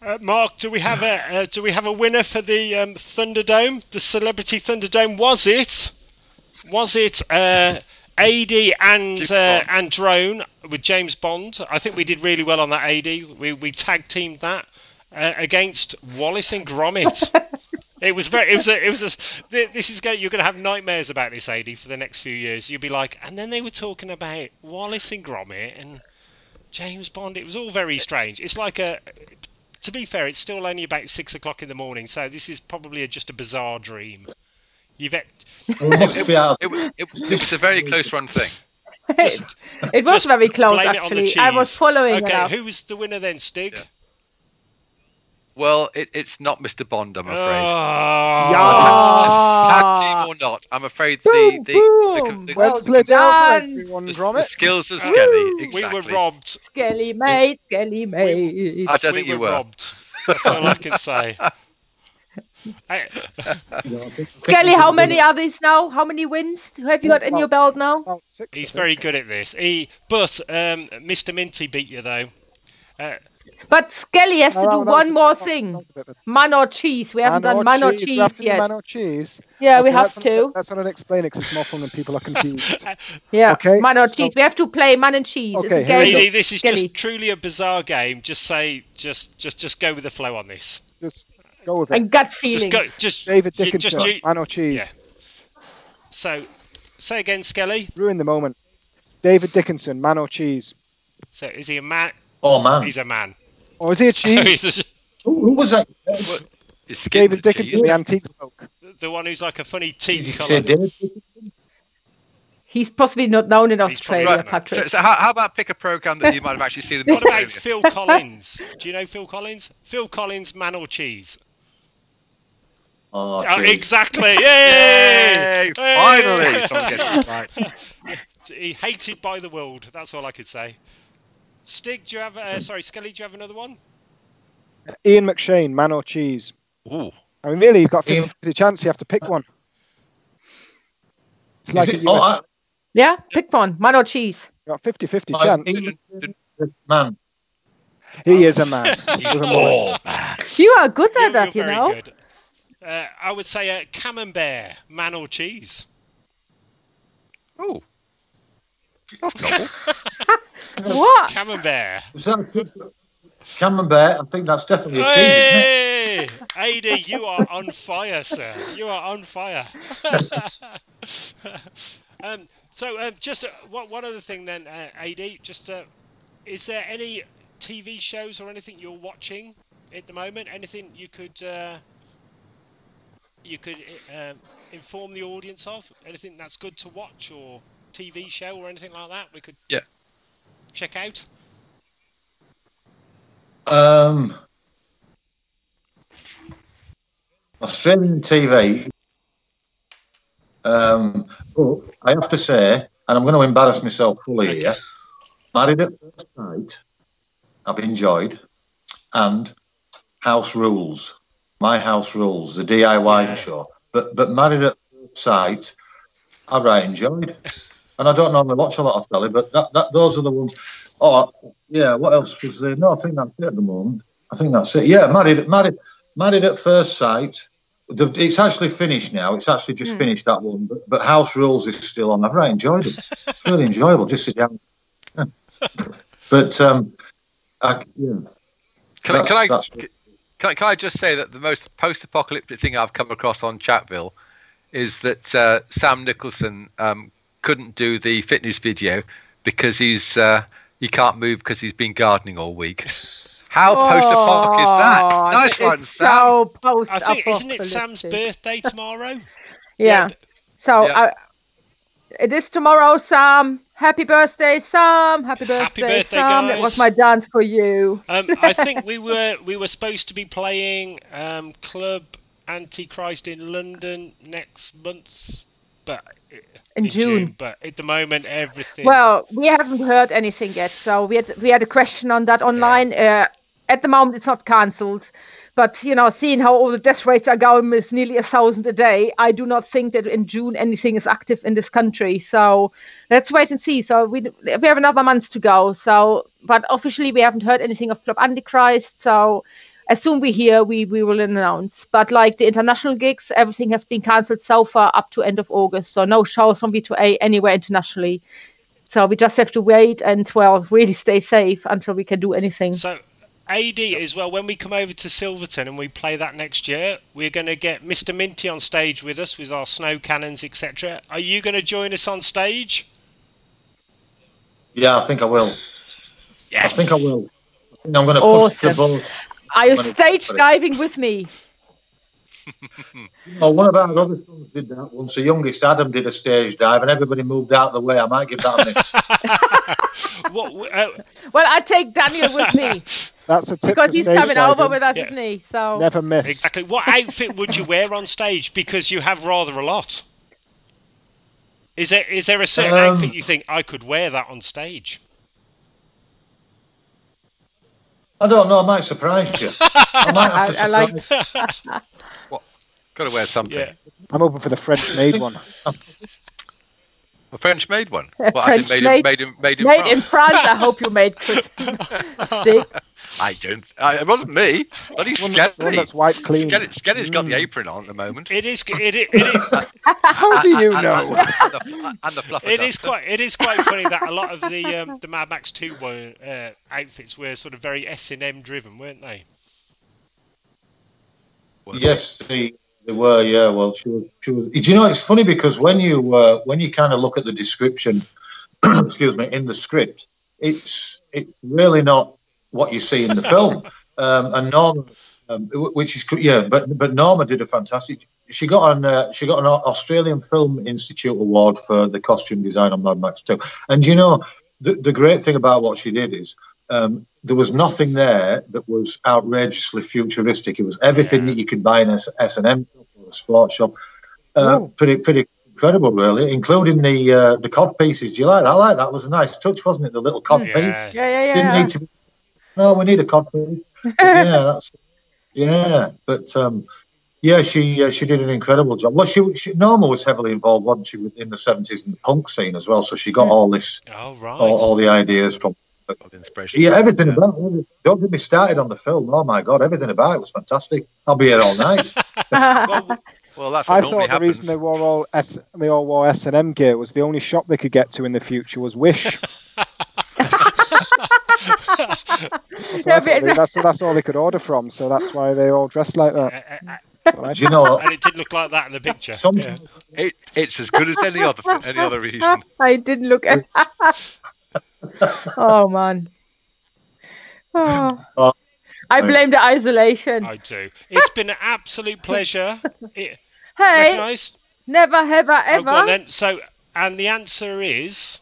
Uh, Mark, do we have a uh, do we have a winner for the um, Thunderdome? The Celebrity Thunderdome was it? Was it uh, AD and uh, and Drone with James Bond? I think we did really well on that. AD, we we tag teamed that uh, against Wallace and Gromit. It was very. It was. A, it was. A, this is going. You're going to have nightmares about this, AD, for the next few years. You'll be like, and then they were talking about Wallace and Gromit and James Bond. It was all very strange. It's like a. To be fair, it's still only about six o'clock in the morning, so this is probably a, just a bizarre dream. You've It must. It, it, it was a very close run thing. just it was very close, blame it on the actually. I was cheese. following it Okay, up. who was the winner then, Stig? Yeah. Well, it, it's not Mr. Bond, I'm afraid. Oh, Tag team or not, I'm afraid the Boom, the, boom. the, the, Well When's Liddell everyone, the, the skills of Woo. Skelly. we were robbed. Skelly mate, Skelly mate. I don't we think you were were. robbed. That's all I can say. I- Skelly, how many are these now? How many wins have you got in your belt now? Six, He's very good at this. He, but um, Mr. Minty beat you though. Uh, But Skelly has to do that one more thing. was a bit of a- Man or cheese. We haven't done man or cheese. cheese We have yet. Man or cheese. Yeah, we have let's to. Not, let's not explain it 'cause it's more fun when people are confused. Yeah, Okay, man or so- cheese. We have to play man and cheese. Okay, it's a here we game. go. really, this is Skelly. just truly a bizarre game. Just say, just, just, just go with the flow on this. Just go with it. And gut feelings. Just go, just David you- Dickinson, Just, you- Man or cheese. so, say again, Skelly. Ruin the moment. David Dickinson, Man or cheese. So, is he a man? Oh man, He's a man. Or is he a cheese? He's who, who was that? It's David and Dickinson, the antiques bloke. the one who's like a funny Did teeth colour. He's possibly not known in Australia, not. So, Patrick. so how, how about pick a program that you might have actually seen in What about Phil Collins? Do you know Phil Collins? Phil Collins, man or cheese? Oh, Oh, exactly. Yay! Yay! Finally, someone gets it right. he hated by the world. That's all I could say. Stig, do you have? Uh, sorry, Skelly, do you have another one? Ian McShane, Man or cheese. Ooh. I mean, really, you've got 50 Ian- 50 chance. You have to pick one. It's Is like it- a oh, I, Yeah, pick one. Man or cheese? Got 50 50 I- chance. Man, He is a man. He's a man. You are good at You're- that, you're you very know. good. Uh, I would say a camembert, man or cheese. Oh, that's novel. What? Camembert. is that a good- Camembert, I think that's definitely a cheese. Hey, AD, you are on fire, sir. You are on fire. um, so, um, just uh, one, one other thing, then, uh, AD. Just, uh, is there any TV shows or anything you're watching at the moment? Anything you could uh, you could uh, um, inform the audience of? Anything that's good to watch, or TV show, or anything like that? We could Yeah. check out. Um, Australian TV. Um, but I have to say, and I'm going to embarrass myself fully here. Married at First Sight, I've enjoyed, and House Rules, My House Rules, the DIY Yeah. show. But but Married at First Sight, I really enjoyed, and I don't normally watch a lot of telly, but that, that those are the ones. Oh yeah, what else was there? No, I think that's it at the moment. I think that's it. Yeah, married, married, married at first sight. It's actually finished now. It's actually just Hmm. finished that one. But, but House Rules is still on. I've really enjoyed it. It's really enjoyable. Just sit down. but um, I, yeah, Can I, can, I, can, I, can I just say that the most post-apocalyptic thing I've come across on Chatville is that uh, Sam Nicholson um, couldn't do the fitness video because he's uh, he can't move because he's been gardening all week. How post-apocalyptic is that? Oh, Nice one, is Sam. So post I think isn't it Sam's birthday tomorrow? Yeah. So Yeah. I, it is tomorrow, Sam. Happy birthday, Sam. Happy birthday, Happy birthday, Sam. It was my dance for you. Um, I think we were we were supposed to be playing um, Club Antichrist in London next month, but In June. But at the moment, everything. Well, we haven't heard anything yet. So we had we had a question on that online. Uh, at the moment, it's not cancelled, but you know, seeing how all the death rates are going with nearly a thousand a day, I do not think that in June anything is active in this country. So let's wait and see. So we we have another month to go. So, but officially, we haven't heard anything of Club Antichrist. So as soon we hear, we we will announce. But like the international gigs, everything has been cancelled so far up to end of August. So no shows from B2A anywhere internationally. So we just have to wait and well, really stay safe until we can do anything. so AD as well. When we come over to Silverton and we play that next year, we're going to get Mr. Minty on stage with us with our snow cannons, etc. Are you going to join us on stage? yeah, I think I will. Yeah, I think I will. I think I'm going to push the boat. Are you stage diving with me? Oh, one of our other sons did that once. The youngest Adam did a stage dive, and everybody moved out of the way. I might give that a miss. What? Uh, Well, I take Daniel with me That's a tip because he's stage coming over with us, Yeah. isn't he? So Never miss. exactly. What outfit would you wear on stage? Because you have rather a lot. Is there is there a certain Um, outfit you think I could wear that on stage? I don't know. I might surprise you. I might have to I- I like- surprise Got to wear something. Yeah. I'm open for the French made one. A French made one. A Well, I think French made, made- in, made in, made in made in France. France. I hope you made Chris stick. I don't. I, it wasn't me. Bloody One, Skelly. one that's white clean. Skelly, Skelly's got the Mm. apron on at the moment. It is. It, it, it, is- How do you And- know? And, the, and the fluffer it is duster. quite. It is quite funny that a lot of the um, the Mad Max Two were, uh, outfits were sort of very S and M driven, weren't they? Yes, they, they were. Yeah. Well, she was. She was. Do you know? It's funny because when you uh, when you kind of look at the description, excuse me, in the script, it's it's really not what you see in the film. Um, and Norma, um, which is yeah, but but Norma did a fantastic. She got an uh, she got an Australian Film Institute award for the costume design on Mad Max 2. And you know, the the great thing about what she did is um, there was nothing there that was outrageously futuristic. It was everything Yeah. that you could buy in a S and M shop or a sports shop. Uh, Oh. Pretty pretty incredible, really, including the uh, the cod pieces. Do you like that? I like that. was a nice touch, wasn't it? The little cod. Yeah. piece. Yeah, yeah, Didn't yeah. need to. Be, no, we need a cod piece. Yeah, that's yeah. But um, Yeah, she uh, she did an incredible job. Well, she, she Norma was heavily involved, wasn't she, in the seventies in the punk scene as well. So she got all this, Oh right. all, all the ideas from. Of inspiration. Yeah, everything about it. Don't get me started on the film. Oh my god, everything about it was fantastic. I'll be here all night. Well, Well, that's I what normally thought the happens. reason they wore all S, they all wore S and M gear was the only shop they could get to in the future was Wish. That's, Yeah, they- that's, that's all they could order from, so that's why they all dressed like that. uh, uh, Right? Do you know and it did look like that in the picture. Some- Yeah. It, it's as good as any other any other reason. I didn't look at. Oh man. Oh. Oh. I blame the isolation. I do. It's been an absolute pleasure. It, Hey, recognised? never, ever, Oh, go ever. then. So, and the answer is,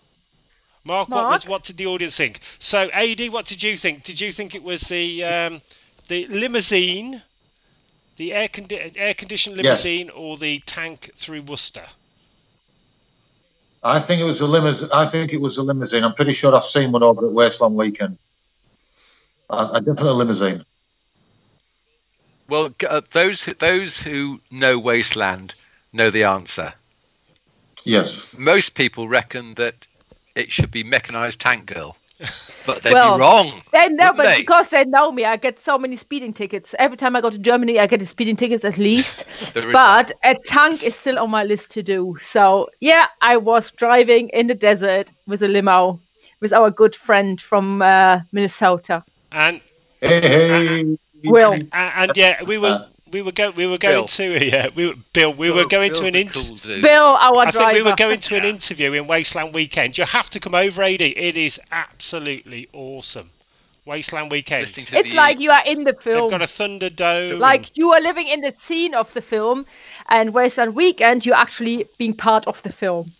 Mark. What was what did the audience think? So, Ad, what did you think? Did you think it was the um, the limousine, the air condi- air conditioned Yes. limousine, or the tank through Worcester? I think it was a limousine. I think it was a limousine. I'm pretty sure I've seen one over at Wasteland Weekend. I, I definitely a limousine. Well, uh, those those who know Wasteland know the answer. Yes. Most people reckon that it should be mechanized tank girl, but they'd Well, be wrong. They know, but they? because they know me, I get so many speeding tickets. Every time I go to Germany, I get a speeding tickets at least. But a tank is still on my list to do. So yeah, I was driving in the desert with a limo with our good friend from uh, Minnesota. And Hey, hey. Will. and, and yeah, we were Uh, we were go we were going Bill. to yeah we were, Bill we were Bill- going to an interview. cool. Bill, our I driver. think we were going to an interview in Wasteland Weekend. You have to come over, AD. It is absolutely awesome. Wasteland Weekend. It's the- like you are in the film. They've film. got a Thunderdome. like you are living in the scene of the film, and Wasteland Weekend, you're actually being part of the film.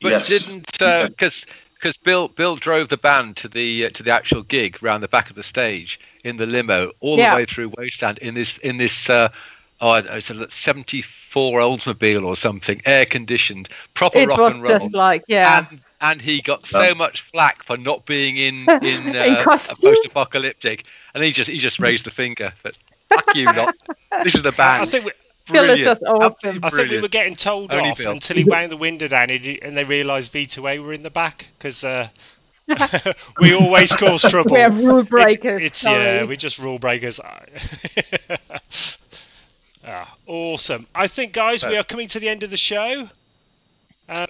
But Yes. didn't uh, because because Bill Bill drove the band to the uh, to the actual gig round the back of the stage in the limo all Yeah. the way through Wasteland in this in this uh, oh I don't know, it's a 74 Oldsmobile or something air conditioned proper It rock was and roll just like yeah. and and he got so Yeah. much flack for not being in in, uh, In a post-apocalyptic and he just he just raised the finger but fuck you lot this is the band I think we, Phil is Brilliant. just awesome. I think we were getting told Only off Bill. until he wound the window down and, he- and they realised V2A were in the back because uh, we always cause trouble. We have rule It- breakers. it's sorry. yeah, we're just rule breakers. ah, awesome. I think, guys, we are coming to the end of the show. Uh,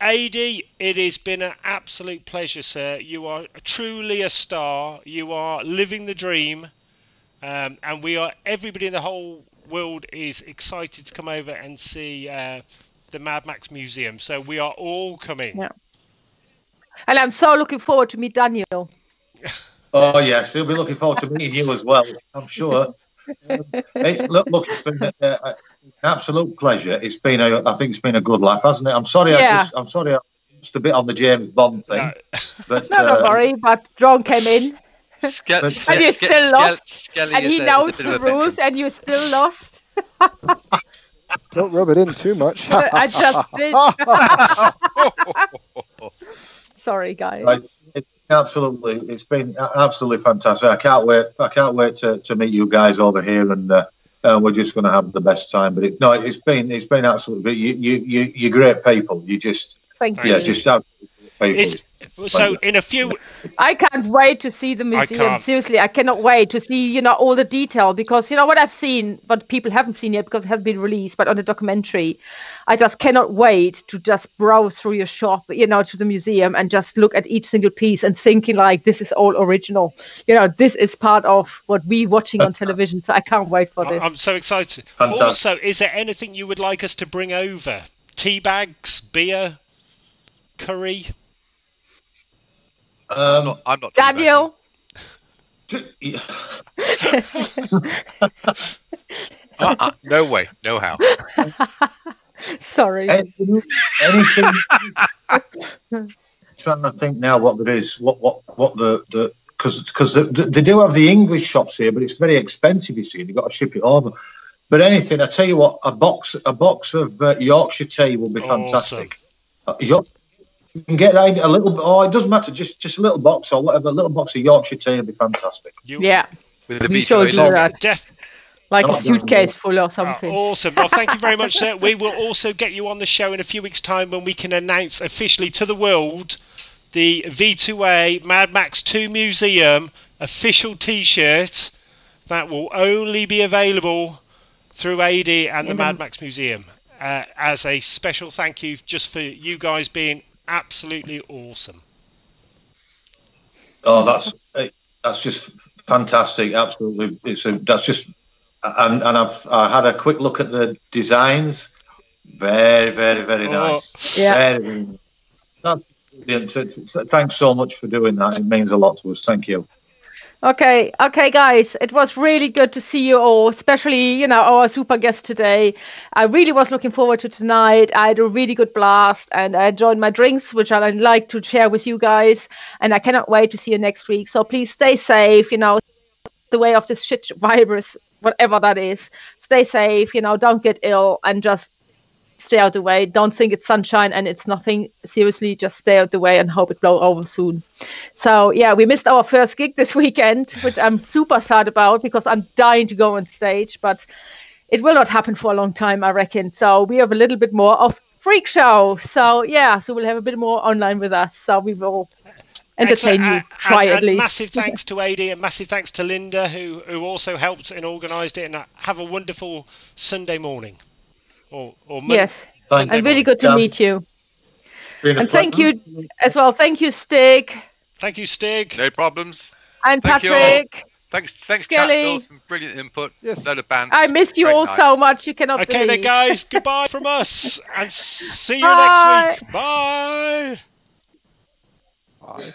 AD, it has been an absolute pleasure, sir. You are truly a star. You are living the dream, um, and we are. Everybody in the whole world is excited to come over and see uh, the Mad Max Museum. So we are all coming. Yeah. And I'm so looking forward to meet Daniel. Oh yes, he'll be looking forward to meeting you as well. I'm sure. Um, it's, look, look, it's been uh, an absolute pleasure. It's been a, I think it's been a good laugh, hasn't it? I'm sorry, I just, I'm sorry, I just a bit on the James Bond thing, No. but No, don't uh, worry, but John came in Ske- But- Ske- And you're still Ske- lost, Skelly and he a- knows the of a veteran. rules, and you're still lost. Don't rub it in too much. I just did. Sorry, guys. Right. It's absolutely, it's been absolutely fantastic. I can't wait. I can't wait to, to meet you guys over here, and uh, uh, we're just going to have the best time. But it, no, it's been it's been absolutely. You you you you're great people. You just Thank yeah, you. just absolutely people. It's, so in a few I can't wait to see the museum. can't. Seriously, I cannot wait to see you know all the detail because you know what I've seen, but people haven't seen yet because it hasn't been released. But on the documentary, I just cannot wait to just browse through your shop, you know, to the museum and just look at each single piece and thinking like this is all original. You know, this is part of what we watching on television. So I can't wait for this. I'm so excited. Fantastic. Also, is there anything you would like us to bring over? Tea bags, beer, curry. I'm Um, not, I'm not too bad. Daniel, Uh-uh. No way, no how. sorry. any- anything. trying to think now what there is. What what what the the because because they do have the English shops here, but it's very expensive. You see, you've got to ship it over. But anything, I tell you what, a box a box of uh, Yorkshire tea will be fantastic. Uh, York- you can get that in a little. Oh, it doesn't matter. Just just a little box or whatever. A little box of Yorkshire tea would be fantastic. You, Yeah, With the We V2A showed you logo. that. Def, like a suitcase full or something. awesome. Well, thank you very much, sir. We will also get you on the show in a few weeks' time when we can announce officially to the world the V2A Mad Max 2 Museum official T-shirt that will only be available through AD and the In the- Mad Max Museum uh, as a special thank you just for you guys being absolutely awesome. Oh, that's eh, that's just fantastic. Absolutely, it's a, that's just and and I've I had a quick look at the designs. Very, very, very Oh. nice. Yeah. Very, very nice. That's brilliant. So- so Thanks so much for doing that. It means a lot to us. Thank you. Okay, okay, guys, it was really good to see you all, especially you know our super guest today. I really was looking forward to tonight. I had a really good blast, and I enjoyed my drinks, which I'd like to share with you guys. And I cannot wait to see you next week. So please stay safe. You know, the way of this shit virus, whatever that is. Stay safe. You know, don't get ill, and just stay out the way. Don't think it's sunshine and it's nothing. Seriously, just stay out the way and hope it blow over soon. So yeah, we missed our first gig this weekend, which I'm super sad about because I'm dying to go on stage, but it will not happen for a long time, I reckon. So we have a little bit more of freak show. So yeah, so we'll have a bit more online with us. So we will entertain Excellent. you. Try and, at and least. Massive thanks to AD and massive thanks to Linda who, who also helped and organised it. And uh, have a wonderful Sunday morning. Oh, oh, or, or Yes, Thank and really good to Yeah. meet you. And thank you as well. Thank you, Stig Thank you, Stig. No problems. and Thank. Patrick. Thanks, thanks, Skelly. Cat. Some brilliant input. Yes. Load of bands. I missed you Great all night. so much. You cannot Okay, then, guys, goodbye from us and see you Bye. next week. Bye. Bye.